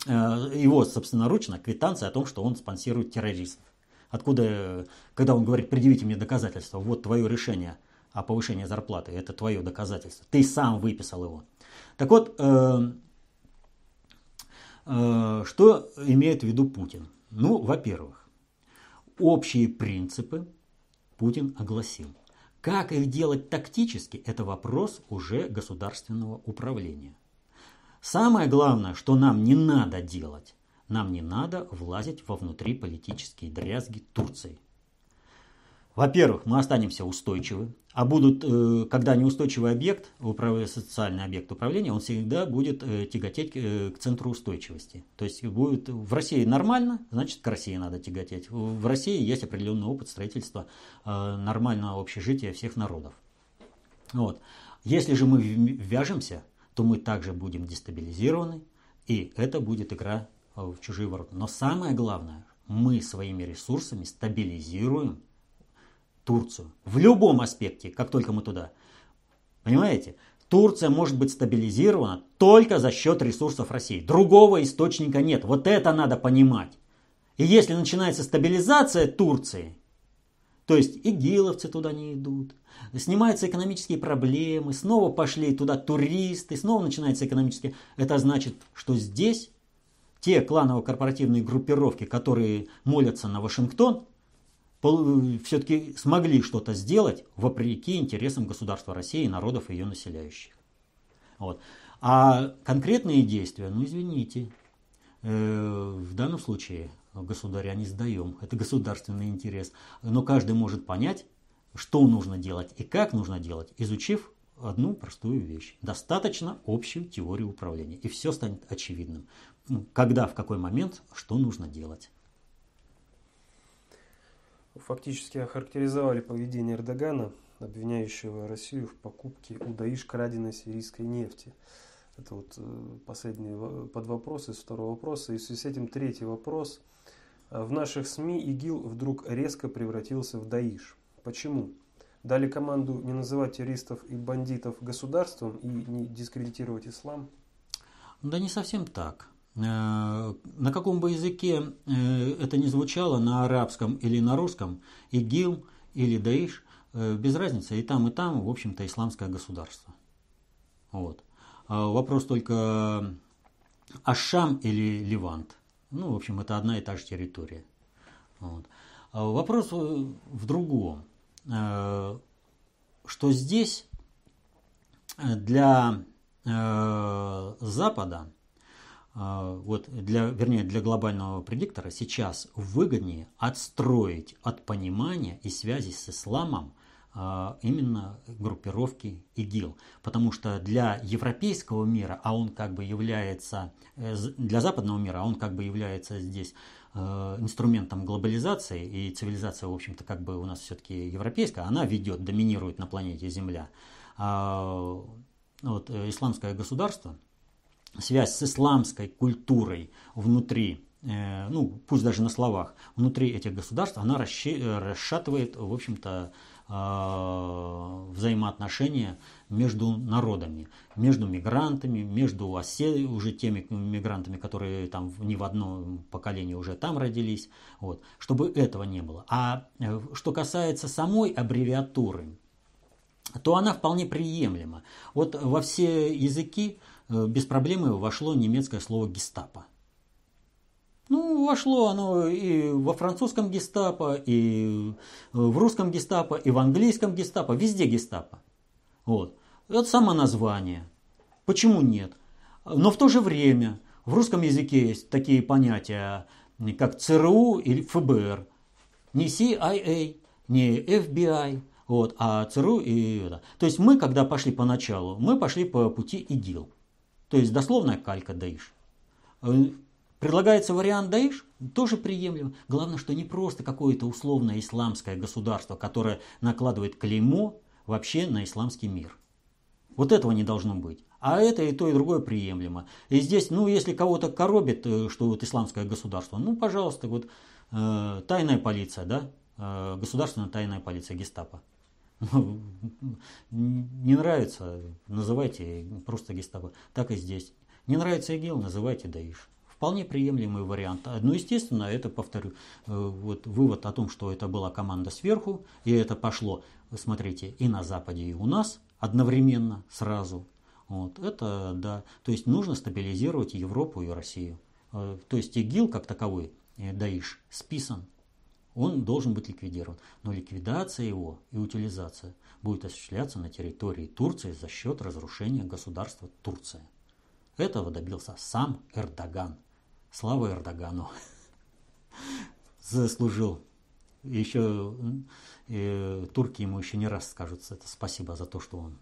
его собственноручно квитанция о том, что он спонсирует террористов. Откуда, когда он говорит, предъявите мне доказательства, вот твое решение о повышении зарплаты, это твое доказательство. Ты сам выписал его. Так вот, э, э, что имеет в виду Путин? Ну, во-первых, общие принципы Путин огласил. Как их делать тактически, это вопрос уже государственного управления. Самое главное, что нам не надо делать, нам не надо влазить во внутриполитические дрязги Турции. Во-первых, мы останемся устойчивы, а будут, э, когда неустойчивый объект, социальный объект управления, он всегда будет э, тяготеть э, к центру устойчивости. То есть будет в России нормально, значит к России надо тяготеть. В России есть определенный опыт строительства нормального общежития всех народов. Вот. Если же мы вяжемся, то мы также будем дестабилизированы, и это будет игра в чужие ворота. Но самое главное, мы своими ресурсами стабилизируем Турцию. В любом аспекте, как только мы туда. Понимаете? Турция может быть стабилизирована только за счет ресурсов России. Другого источника нет. Вот это надо понимать. И если начинается стабилизация Турции, то есть игиловцы туда не идут, снимаются экономические проблемы, снова пошли туда туристы, снова начинается экономические... Это значит, что здесь те кланово-корпоративные группировки, которые молятся на Вашингтон, все-таки смогли что-то сделать вопреки интересам государства России и народов ее населяющих. Вот. А конкретные действия, ну извините, э, в данном случае государя не сдаем, это государственный интерес. Но каждый может понять, что нужно делать и как нужно делать, изучив одну простую вещь. Достаточно общую теорию управления, и все станет очевидным. Когда, в какой момент, что нужно делать фактически охарактеризовали поведение Эрдогана, обвиняющего Россию в покупке у Даиш краденой сирийской нефти. Это вот э, последний подвопрос из второго вопроса. И в связи с этим третий вопрос. В наших СМИ ИГИЛ вдруг резко превратился в Даиш. Почему? Дали команду не называть террористов и бандитов государством и не дискредитировать ислам? Да не совсем так. Э, на каком бы языке э, это ни звучало, на арабском или на русском, ИГИЛ или Даиш, э, без разницы, и там, и там, в общем-то, исламское государство. Вот. А вопрос только Ашам или Левант. Ну, в общем, это одна и та же территория. Вот. А вопрос в другом, что здесь для Запада а, вот для, вернее, для глобального предиктора сейчас выгоднее отстроить от понимания и связи с исламом именно группировки ИГИЛ. Потому что для европейского мира, а он как бы является, э, для западного мира, а он как бы является здесь э, инструментом глобализации, и цивилизация, в общем-то, как бы у нас все-таки европейская, она ведет, доминирует на планете Земля. А, вот, э, исламское государство – связь с исламской культурой внутри, э, ну пусть даже на словах, внутри этих государств, она расшатывает, в общем-то, э, взаимоотношения между народами, между мигрантами, между осе, уже теми мигрантами, которые там не в одном поколении уже там родились, вот, чтобы этого не было. А э, что касается самой аббревиатуры, то она вполне приемлема. Вот во все языки Э, без проблемы вошло немецкое слово гестапо. Ну, вошло оно и во французском гестапо, и в русском гестапо, и в английском гестапо, везде гестапо. Вот. Это само название. Почему нет? Но в то же время в русском языке есть такие понятия, как ЦРУ или ФБР. Не CIA, не FBI, вот, а ЦРУ и это. То есть мы, когда пошли поначалу, мы пошли по пути ИГИЛ. То есть дословная калька Даиш. Предлагается вариант Даиш, тоже приемлем. Главное, что не просто какое-то условное исламское государство, которое накладывает клеймо вообще на исламский мир. Вот этого не должно быть. А это и то, и другое приемлемо. И здесь, ну, если кого-то коробит, э, что вот исламское государство, ну, пожалуйста, вот э, тайная полиция, да, э, государственная тайная полиция, гестапо. Не нравится, называйте просто гестапо. Так и здесь. Не нравится ИГИЛ, называйте ДАИШ. Вполне приемлемый вариант. Ну, естественно, это, повторю, э, вот вывод о том, что это была команда сверху, и это пошло, смотрите, и на Западе, и у нас одновременно, сразу. Вот, это да. То есть нужно стабилизировать Европу и Россию. Э, то есть ИГИЛ как таковой, э, Даиш, списан. Он должен быть ликвидирован. Но ликвидация его и утилизация будет осуществляться на территории Турции за счет разрушения государства Турция. Этого добился сам Эрдоган. Слава Эрдогану. Заслужил. Еще э, турки ему еще не раз скажут это спасибо за то, что он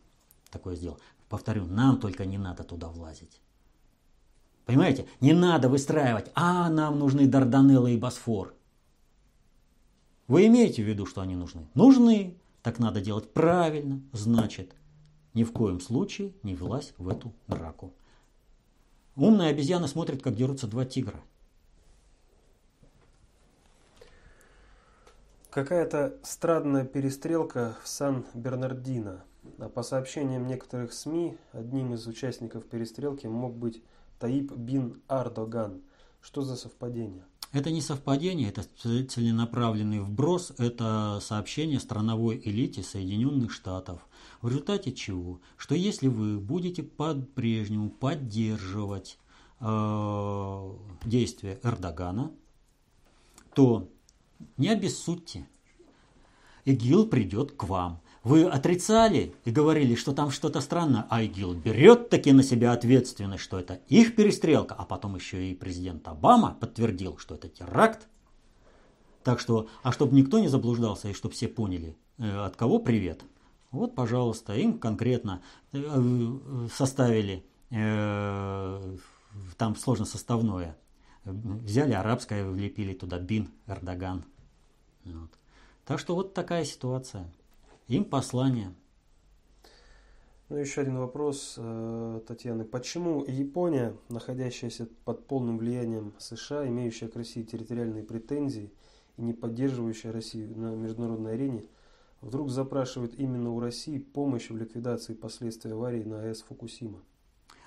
такое сделал. Повторю, нам только не надо туда влазить. Понимаете? Не надо выстраивать, а нам нужны Дарданеллы и Босфор. Вы имеете в виду, что они нужны? Нужны. Так надо делать правильно. Значит, ни в коем случае не влазь в эту драку. Умная обезьяна смотрит, как дерутся два тигра. Какая-то странная перестрелка в Сан-Бернардино – а по сообщениям некоторых СМИ, одним из участников перестрелки мог быть Таип бин Ардоган. Что за совпадение? Это не совпадение, это целенаправленный вброс, это сообщение страновой элите Соединенных Штатов. В результате чего? Что если вы будете по-прежнему поддерживать э, действия Эрдогана, то не обессудьте. ИГИЛ придет к вам. Вы отрицали и говорили, что там что-то странно, а ИГИЛ берет таки на себя ответственность, что это их перестрелка, а потом еще и президент Обама подтвердил, что это теракт. Так что, а чтобы никто не заблуждался и чтобы все поняли, э, от кого привет, вот, пожалуйста, им конкретно э, составили э, там сложно составное. Взяли арабское, влепили туда бин, Эрдоган. Вот. Так что вот такая ситуация им послание. Ну, еще один вопрос, э, Татьяны. Почему Япония, находящаяся под полным влиянием США, имеющая к России территориальные претензии и не поддерживающая Россию на международной арене, вдруг запрашивает именно у России помощь в ликвидации последствий аварии на АЭС Фукусима?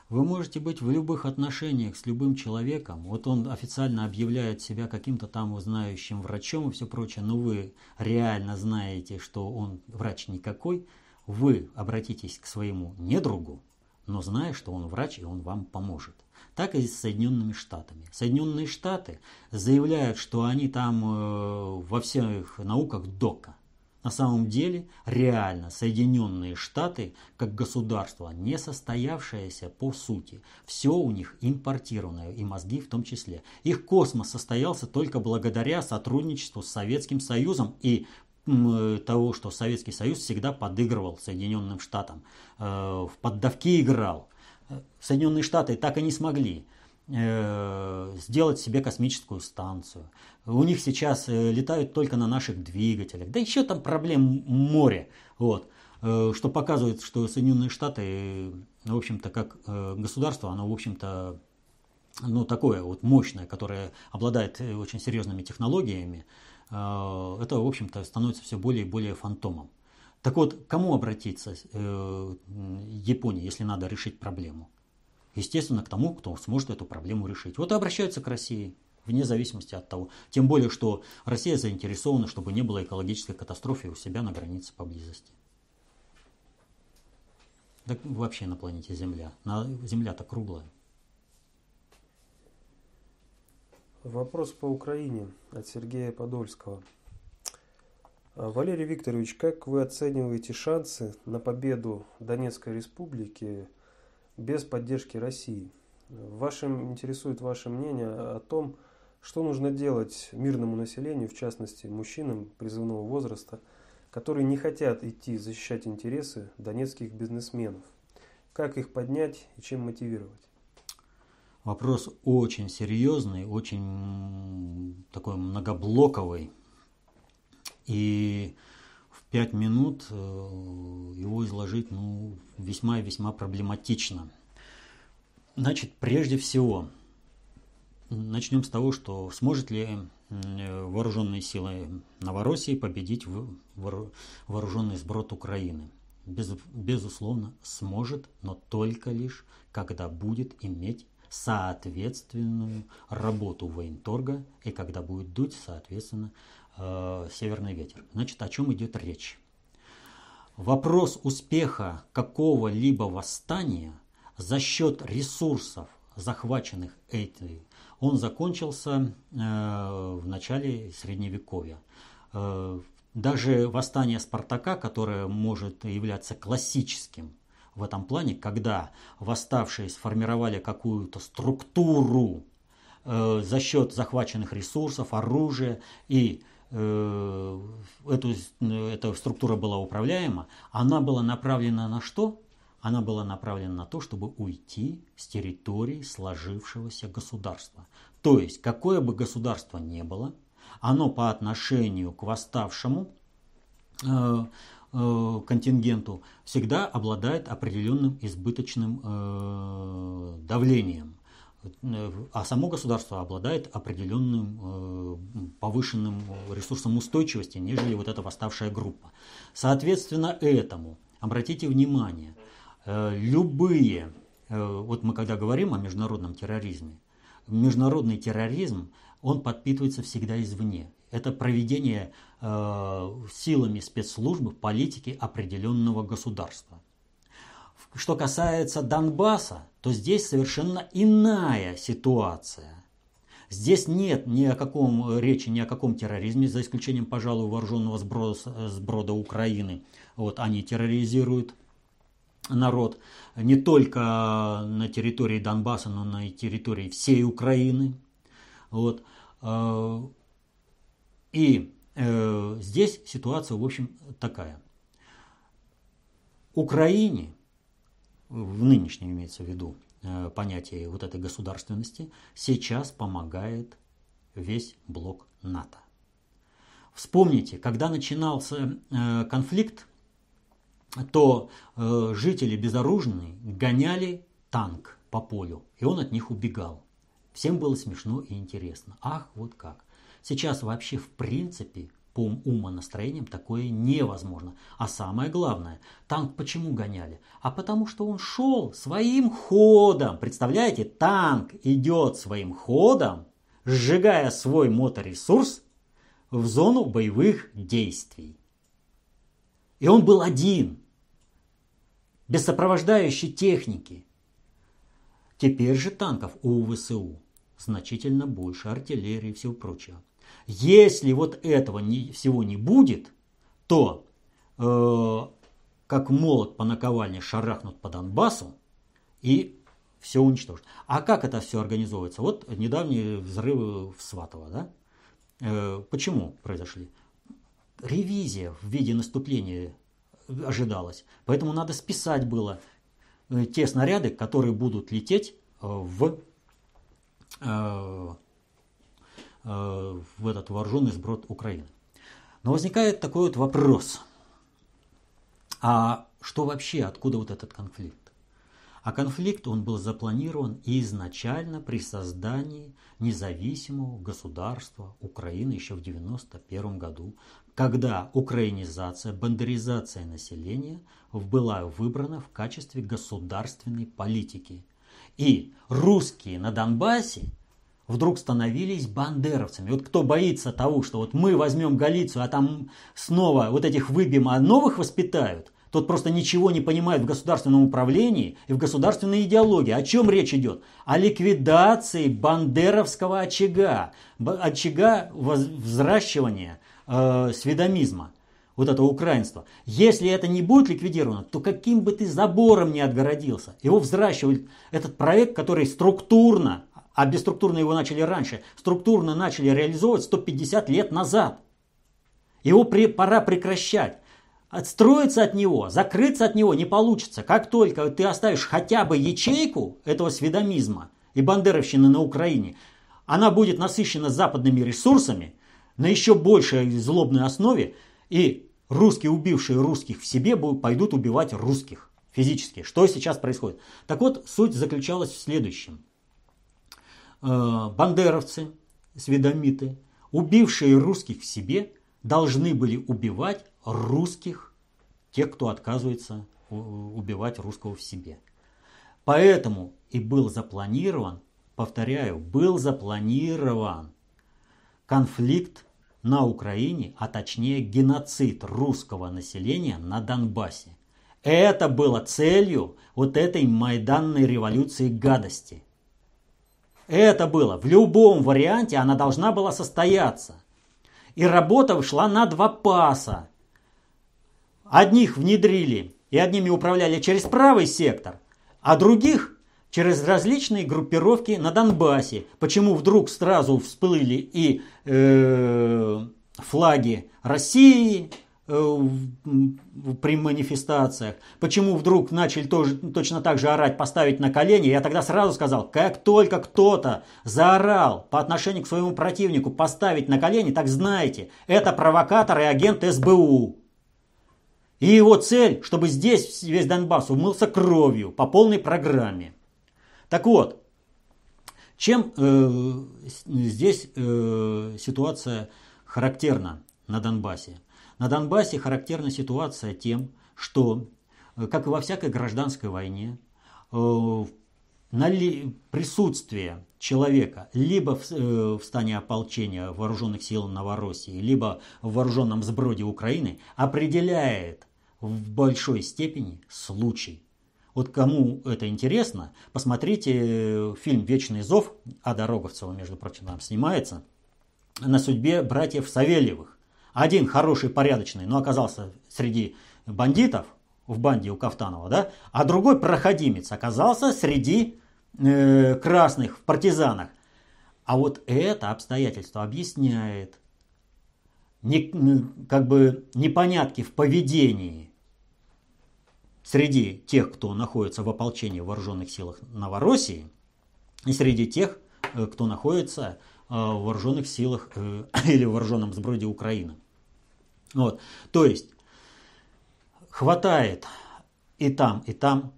Вы можете быть в любых отношениях с любым человеком. Вот он официально объявляет себя каким-то там знающим врачом и все прочее, но вы реально знаете, что он врач никакой. Вы обратитесь к своему недругу, но зная, что он врач и он вам поможет. Так и с Соединенными Штатами. Соединенные Штаты заявляют, что они там э, во всех науках дока. На самом деле, реально Соединенные Штаты, как государство, не состоявшееся по сути. Все у них импортированное, и мозги в том числе. Их космос состоялся только благодаря сотрудничеству с Советским Союзом и того, что Советский Союз всегда подыгрывал Соединенным Штатам, э, в поддавки играл. Соединенные Штаты так и не смогли Э, сделать себе космическую станцию. У них сейчас э, летают только на наших двигателях. Да еще там проблем море. Вот. Э, что показывает, что Соединенные Штаты, в общем-то, как государство, оно, в общем-то, ну, такое вот мощное, которое обладает очень серьезными технологиями, это, в общем-то, становится все более и более фантомом. Так вот, кому обратиться Японии, если надо решить проблему? Естественно, к тому, кто сможет эту проблему решить. Вот и обращаются к России, вне зависимости от того. Тем более, что Россия заинтересована, чтобы не было экологической катастрофы у себя на границе поблизости. Да вообще на планете Земля. Земля-то круглая. Вопрос по Украине от Сергея Подольского. Валерий Викторович, как вы оцениваете шансы на победу Донецкой Республики без поддержки России. Вашим интересует ваше мнение о том, что нужно делать мирному населению, в частности мужчинам призывного возраста, которые не хотят идти защищать интересы донецких бизнесменов. Как их поднять и чем мотивировать? Вопрос очень серьезный, очень такой многоблоковый. И пять минут э, его изложить ну, весьма и весьма проблематично. Значит, прежде всего, начнем с того, что сможет ли вооруженные силы Новороссии победить вооруженный сброд Украины. Без, безусловно, сможет, но только лишь, когда будет иметь соответственную работу военторга и когда будет дуть, соответственно, э, северный ветер. Значит, о чем идет речь? Вопрос успеха какого-либо восстания за счет ресурсов, захваченных этой, он закончился э, в начале Средневековья. Э, даже восстание Спартака, которое может являться классическим в этом плане, когда восставшие сформировали какую-то структуру э, за счет захваченных ресурсов, оружия и эту, эта структура была управляема, она была направлена на что? Она была направлена на то, чтобы уйти с территории сложившегося государства. То есть, какое бы государство ни было, оно по отношению к восставшему э, Э, контингенту всегда обладает определенным избыточным э, давлением а само государство обладает определенным э, повышенным ресурсом устойчивости, нежели вот эта восставшая группа. Соответственно этому, обратите внимание, любые, вот мы когда говорим о международном терроризме, международный терроризм, он подпитывается всегда извне это проведение э, силами спецслужбы политики определенного государства. Что касается Донбасса, то здесь совершенно иная ситуация. Здесь нет ни о каком речи, ни о каком терроризме, за исключением, пожалуй, вооруженного сброда, сброда Украины. Вот они терроризируют народ не только на территории Донбасса, но на территории всей Украины. Вот. Э, и э, здесь ситуация, в общем, такая. Украине, в нынешнем имеется в виду э, понятие вот этой государственности, сейчас помогает весь блок НАТО. Вспомните, когда начинался э, конфликт, то э, жители безоружные гоняли танк по полю, и он от них убегал. Всем было смешно и интересно. Ах, вот как. Сейчас вообще в принципе по умонастроениям такое невозможно. А самое главное, танк почему гоняли? А потому что он шел своим ходом. Представляете, танк идет своим ходом, сжигая свой моторесурс в зону боевых действий. И он был один, без сопровождающей техники. Теперь же танков у ВСУ значительно больше, артиллерии и всего прочего. Если вот этого не, всего не будет, то э, как молот по наковальне шарахнут по Донбассу и все уничтожат. А как это все организовывается? Вот недавние взрывы в Сватово, да? Э, почему произошли? Ревизия в виде наступления ожидалась. Поэтому надо списать было э, те снаряды, которые будут лететь э, в э, Э, в этот вооруженный сброд Украины. Но возникает такой вот вопрос. А что вообще, откуда вот этот конфликт? А конфликт, он был запланирован изначально при создании независимого государства Украины еще в 1991 году, когда украинизация, бандеризация населения была выбрана в качестве государственной политики. И русские на Донбассе вдруг становились бандеровцами. Вот кто боится того, что вот мы возьмем Галицию, а там снова вот этих выбьем, а новых воспитают, тот просто ничего не понимает в государственном управлении и в государственной идеологии. О чем речь идет? О ликвидации бандеровского очага, очага взращивания э, сведомизма вот этого украинства. Если это не будет ликвидировано, то каким бы ты забором не отгородился, его взращивают этот проект, который структурно а бесструктурно его начали раньше, структурно начали реализовывать 150 лет назад. Его при, пора прекращать. Отстроиться от него, закрыться от него не получится. Как только ты оставишь хотя бы ячейку этого сведомизма и бандеровщины на Украине, она будет насыщена западными ресурсами на еще большей злобной основе, и русские, убившие русских в себе, пойдут убивать русских. физически. Что сейчас происходит? Так вот, суть заключалась в следующем. Э, бандеровцы, сведомиты, убившие русских в себе, должны были убивать русских, тех, кто отказывается убивать русского в себе. Поэтому и был запланирован, повторяю, был запланирован конфликт на Украине, а точнее геноцид русского населения на Донбассе. Это было целью вот этой майданной революции гадости. Это было. В любом варианте она должна была состояться. И работа шла на два паса. Одних внедрили и одними управляли через правый сектор, а других через различные группировки на Донбассе. Почему вдруг сразу всплыли и э, флаги России, при манифестациях, почему вдруг начали тоже, точно так же орать, поставить на колени, я тогда сразу сказал, как только кто-то заорал по отношению к своему противнику поставить на колени, так знайте, это провокатор и агент СБУ. И его цель, чтобы здесь весь Донбасс умылся кровью по полной программе. Так вот, чем э, здесь э, ситуация характерна на Донбассе? На Донбассе характерна ситуация тем, что, э, как и во всякой гражданской войне, э, присутствие человека либо в, э, в стане ополчения вооруженных сил Новороссии, либо в вооруженном сброде Украины определяет в большой степени случай. Вот кому это интересно, посмотрите фильм «Вечный зов», Ада Роговцева, между прочим, там снимается, на судьбе братьев Савельевых. Один хороший, порядочный, но оказался среди бандитов в банде у Кафтанова, да, а другой проходимец оказался среди э, красных в партизанах. А вот это обстоятельство объясняет не, как бы непонятки в поведении среди тех, кто находится в ополчении в вооруженных силах Новороссии, и среди тех, э, кто находится э, в вооруженных силах э, <coughs> или в вооруженном сброде Украины. Вот. То есть хватает и там, и там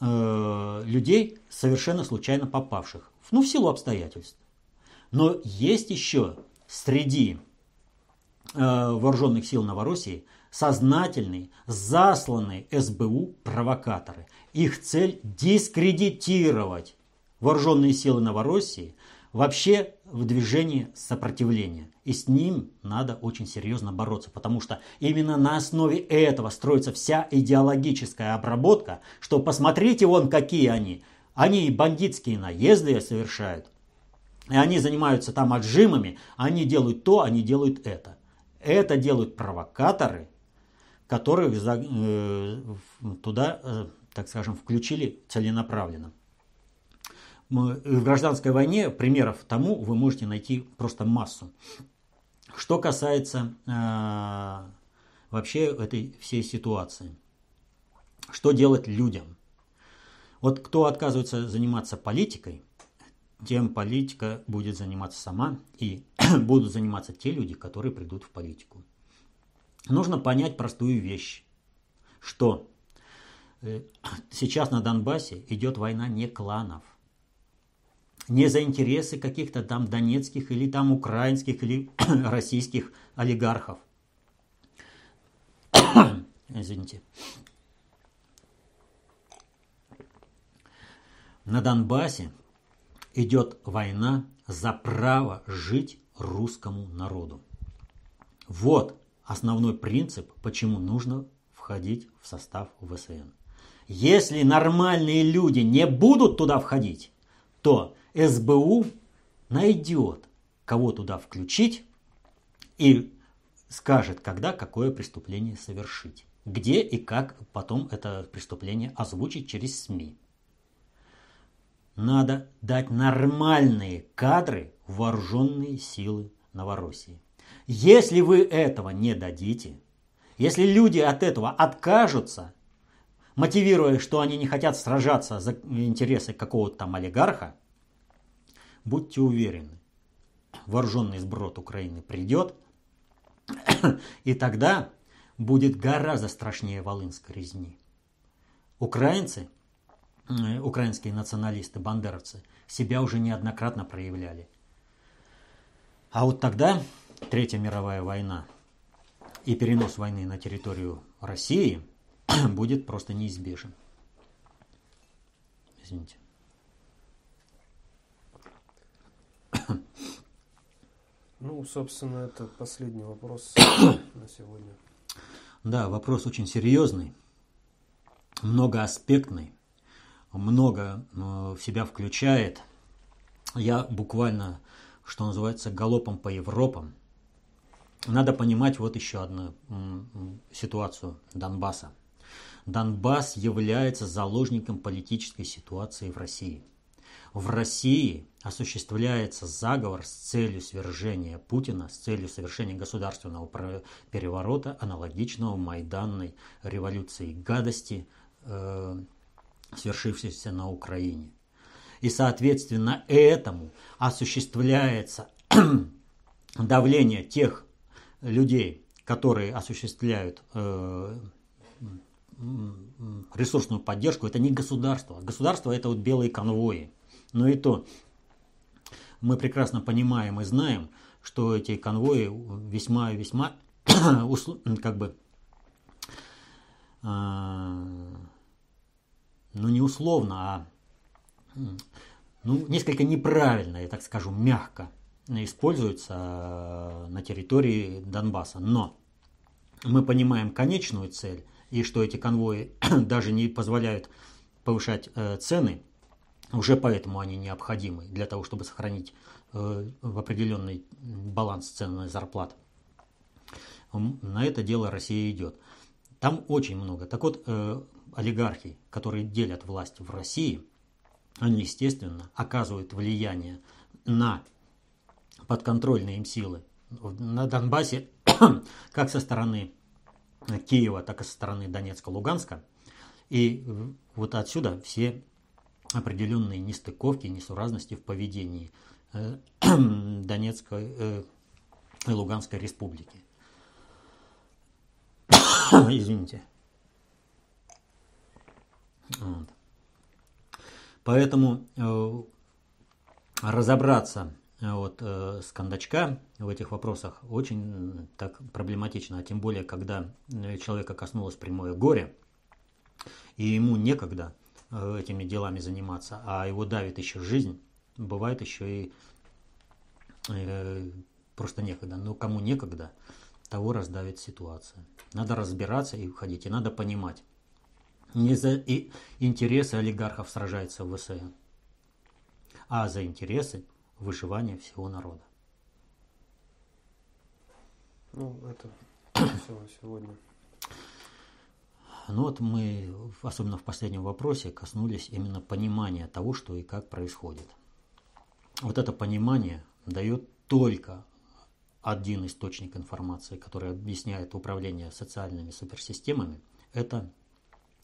э, людей, совершенно случайно попавших. Ну, в силу обстоятельств. Но есть еще среди э, вооруженных сил Новороссии сознательные, засланные СБУ провокаторы. Их цель дискредитировать вооруженные силы Новороссии вообще в движении сопротивления. И с ним надо очень серьезно бороться, потому что именно на основе этого строится вся идеологическая обработка, что посмотрите вон какие они. Они бандитские наезды совершают, и они занимаются там отжимами, они делают то, они делают это. Это делают провокаторы, которых э, туда, э, так скажем, включили целенаправленно в гражданской войне примеров тому вы можете найти просто массу. Что касается э, вообще этой всей ситуации. Что делать людям? Вот кто отказывается заниматься политикой, тем политика будет заниматься сама, и <clears throat> будут заниматься те люди, которые придут в политику. Нужно понять простую вещь, что э, <clears throat> сейчас на Донбассе идет война не кланов, не за интересы каких-то там донецких или там украинских или <clears throat> российских олигархов. <coughs> Извините. На Донбассе идет война за право жить русскому народу. Вот основной принцип, почему нужно входить в состав ВСН. Если нормальные люди не будут туда входить, то СБУ найдет, кого туда включить и скажет, когда какое преступление совершить. Где и как потом это преступление озвучить через СМИ. Надо дать нормальные кадры вооруженные силы Новороссии. Если вы этого не дадите, если люди от этого откажутся, мотивируя, что они не хотят сражаться за интересы какого-то там олигарха, Будьте уверены, вооруженный сброд Украины придет, и тогда будет гораздо страшнее Волынской резни. украинцы, украинские националисты, бандеровцы, себя уже неоднократно проявляли. А вот тогда Третья мировая война и перенос войны на территорию России <clears throat> будет просто неизбежен. Извините. Ну, собственно, это последний вопрос <coughs> на сегодня. Да, вопрос очень серьезный, многоаспектный, много э, в себя включает. Я буквально, что называется, галопом по Европам. Надо понимать вот еще одну ситуацию Донбасса. Донбасс является заложником политической ситуации в России. В России осуществляется заговор с целью свержения Путина, с целью совершения государственного переворота, аналогичного Майданной революции гадости, э, свершившейся на Украине. И, соответственно, этому осуществляется <clears throat> давление тех людей, которые осуществляют э, ресурсную поддержку, это не государство. Государство это вот белые конвои. Но и то мы прекрасно понимаем и знаем, что эти конвои весьма и весьма <coughs> как бы а, ну не условно, а ну, несколько неправильно, я так скажу, мягко используются а, на территории Донбасса. Но мы понимаем конечную цель и что эти конвои <coughs> даже не позволяют повышать э, цены, уже поэтому они необходимы для того, чтобы сохранить э, в определенный баланс цен на зарплат. На это дело Россия идет. Там очень много. Так вот, э, олигархи, которые делят власть в России, они, естественно, оказывают влияние на подконтрольные им силы на Донбассе, <coughs> как со стороны Киева, так и со стороны Донецка, Луганска. И вот отсюда все определенные нестыковки, несуразности в поведении э, <clears throat> Донецкой э, и Луганской республики. <coughs> Извините. Вот. Поэтому э, разобраться вот, с кондачка в этих вопросах очень так проблематично, а тем более, когда человека коснулось прямое горе, и ему некогда этими делами заниматься, а его давит еще жизнь, бывает еще и э, просто некогда. Но кому некогда, того раздавит ситуация. Надо разбираться и уходить, и надо понимать. Не за интересы олигархов сражается в ВСН, а за интересы выживания всего народа. Ну, это все сегодня. Ну вот мы, особенно в последнем вопросе, коснулись именно понимания того, что и как происходит. Вот это понимание дает только один источник информации, который объясняет управление социальными суперсистемами. Это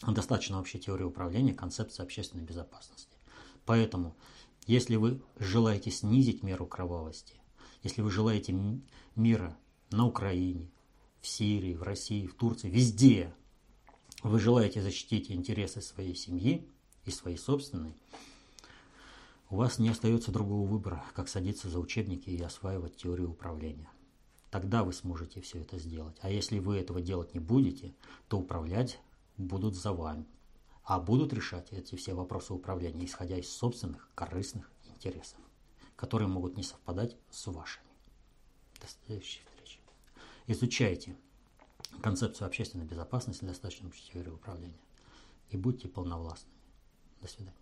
достаточно общая теория управления, концепция общественной безопасности. Поэтому если вы желаете снизить меру кровавости, если вы желаете мира на Украине, в Сирии, в России, в Турции, везде, вы желаете защитить интересы своей семьи и своей собственной, у вас не остается другого выбора, как садиться за учебники и осваивать теорию управления. Тогда вы сможете все это сделать. А если вы этого делать не будете, то управлять будут за вами а будут решать эти все вопросы управления, исходя из собственных корыстных интересов, которые могут не совпадать с вашими. До следующей встречи. Изучайте концепцию общественной безопасности, достаточно теории управления и будьте полновластными. До свидания.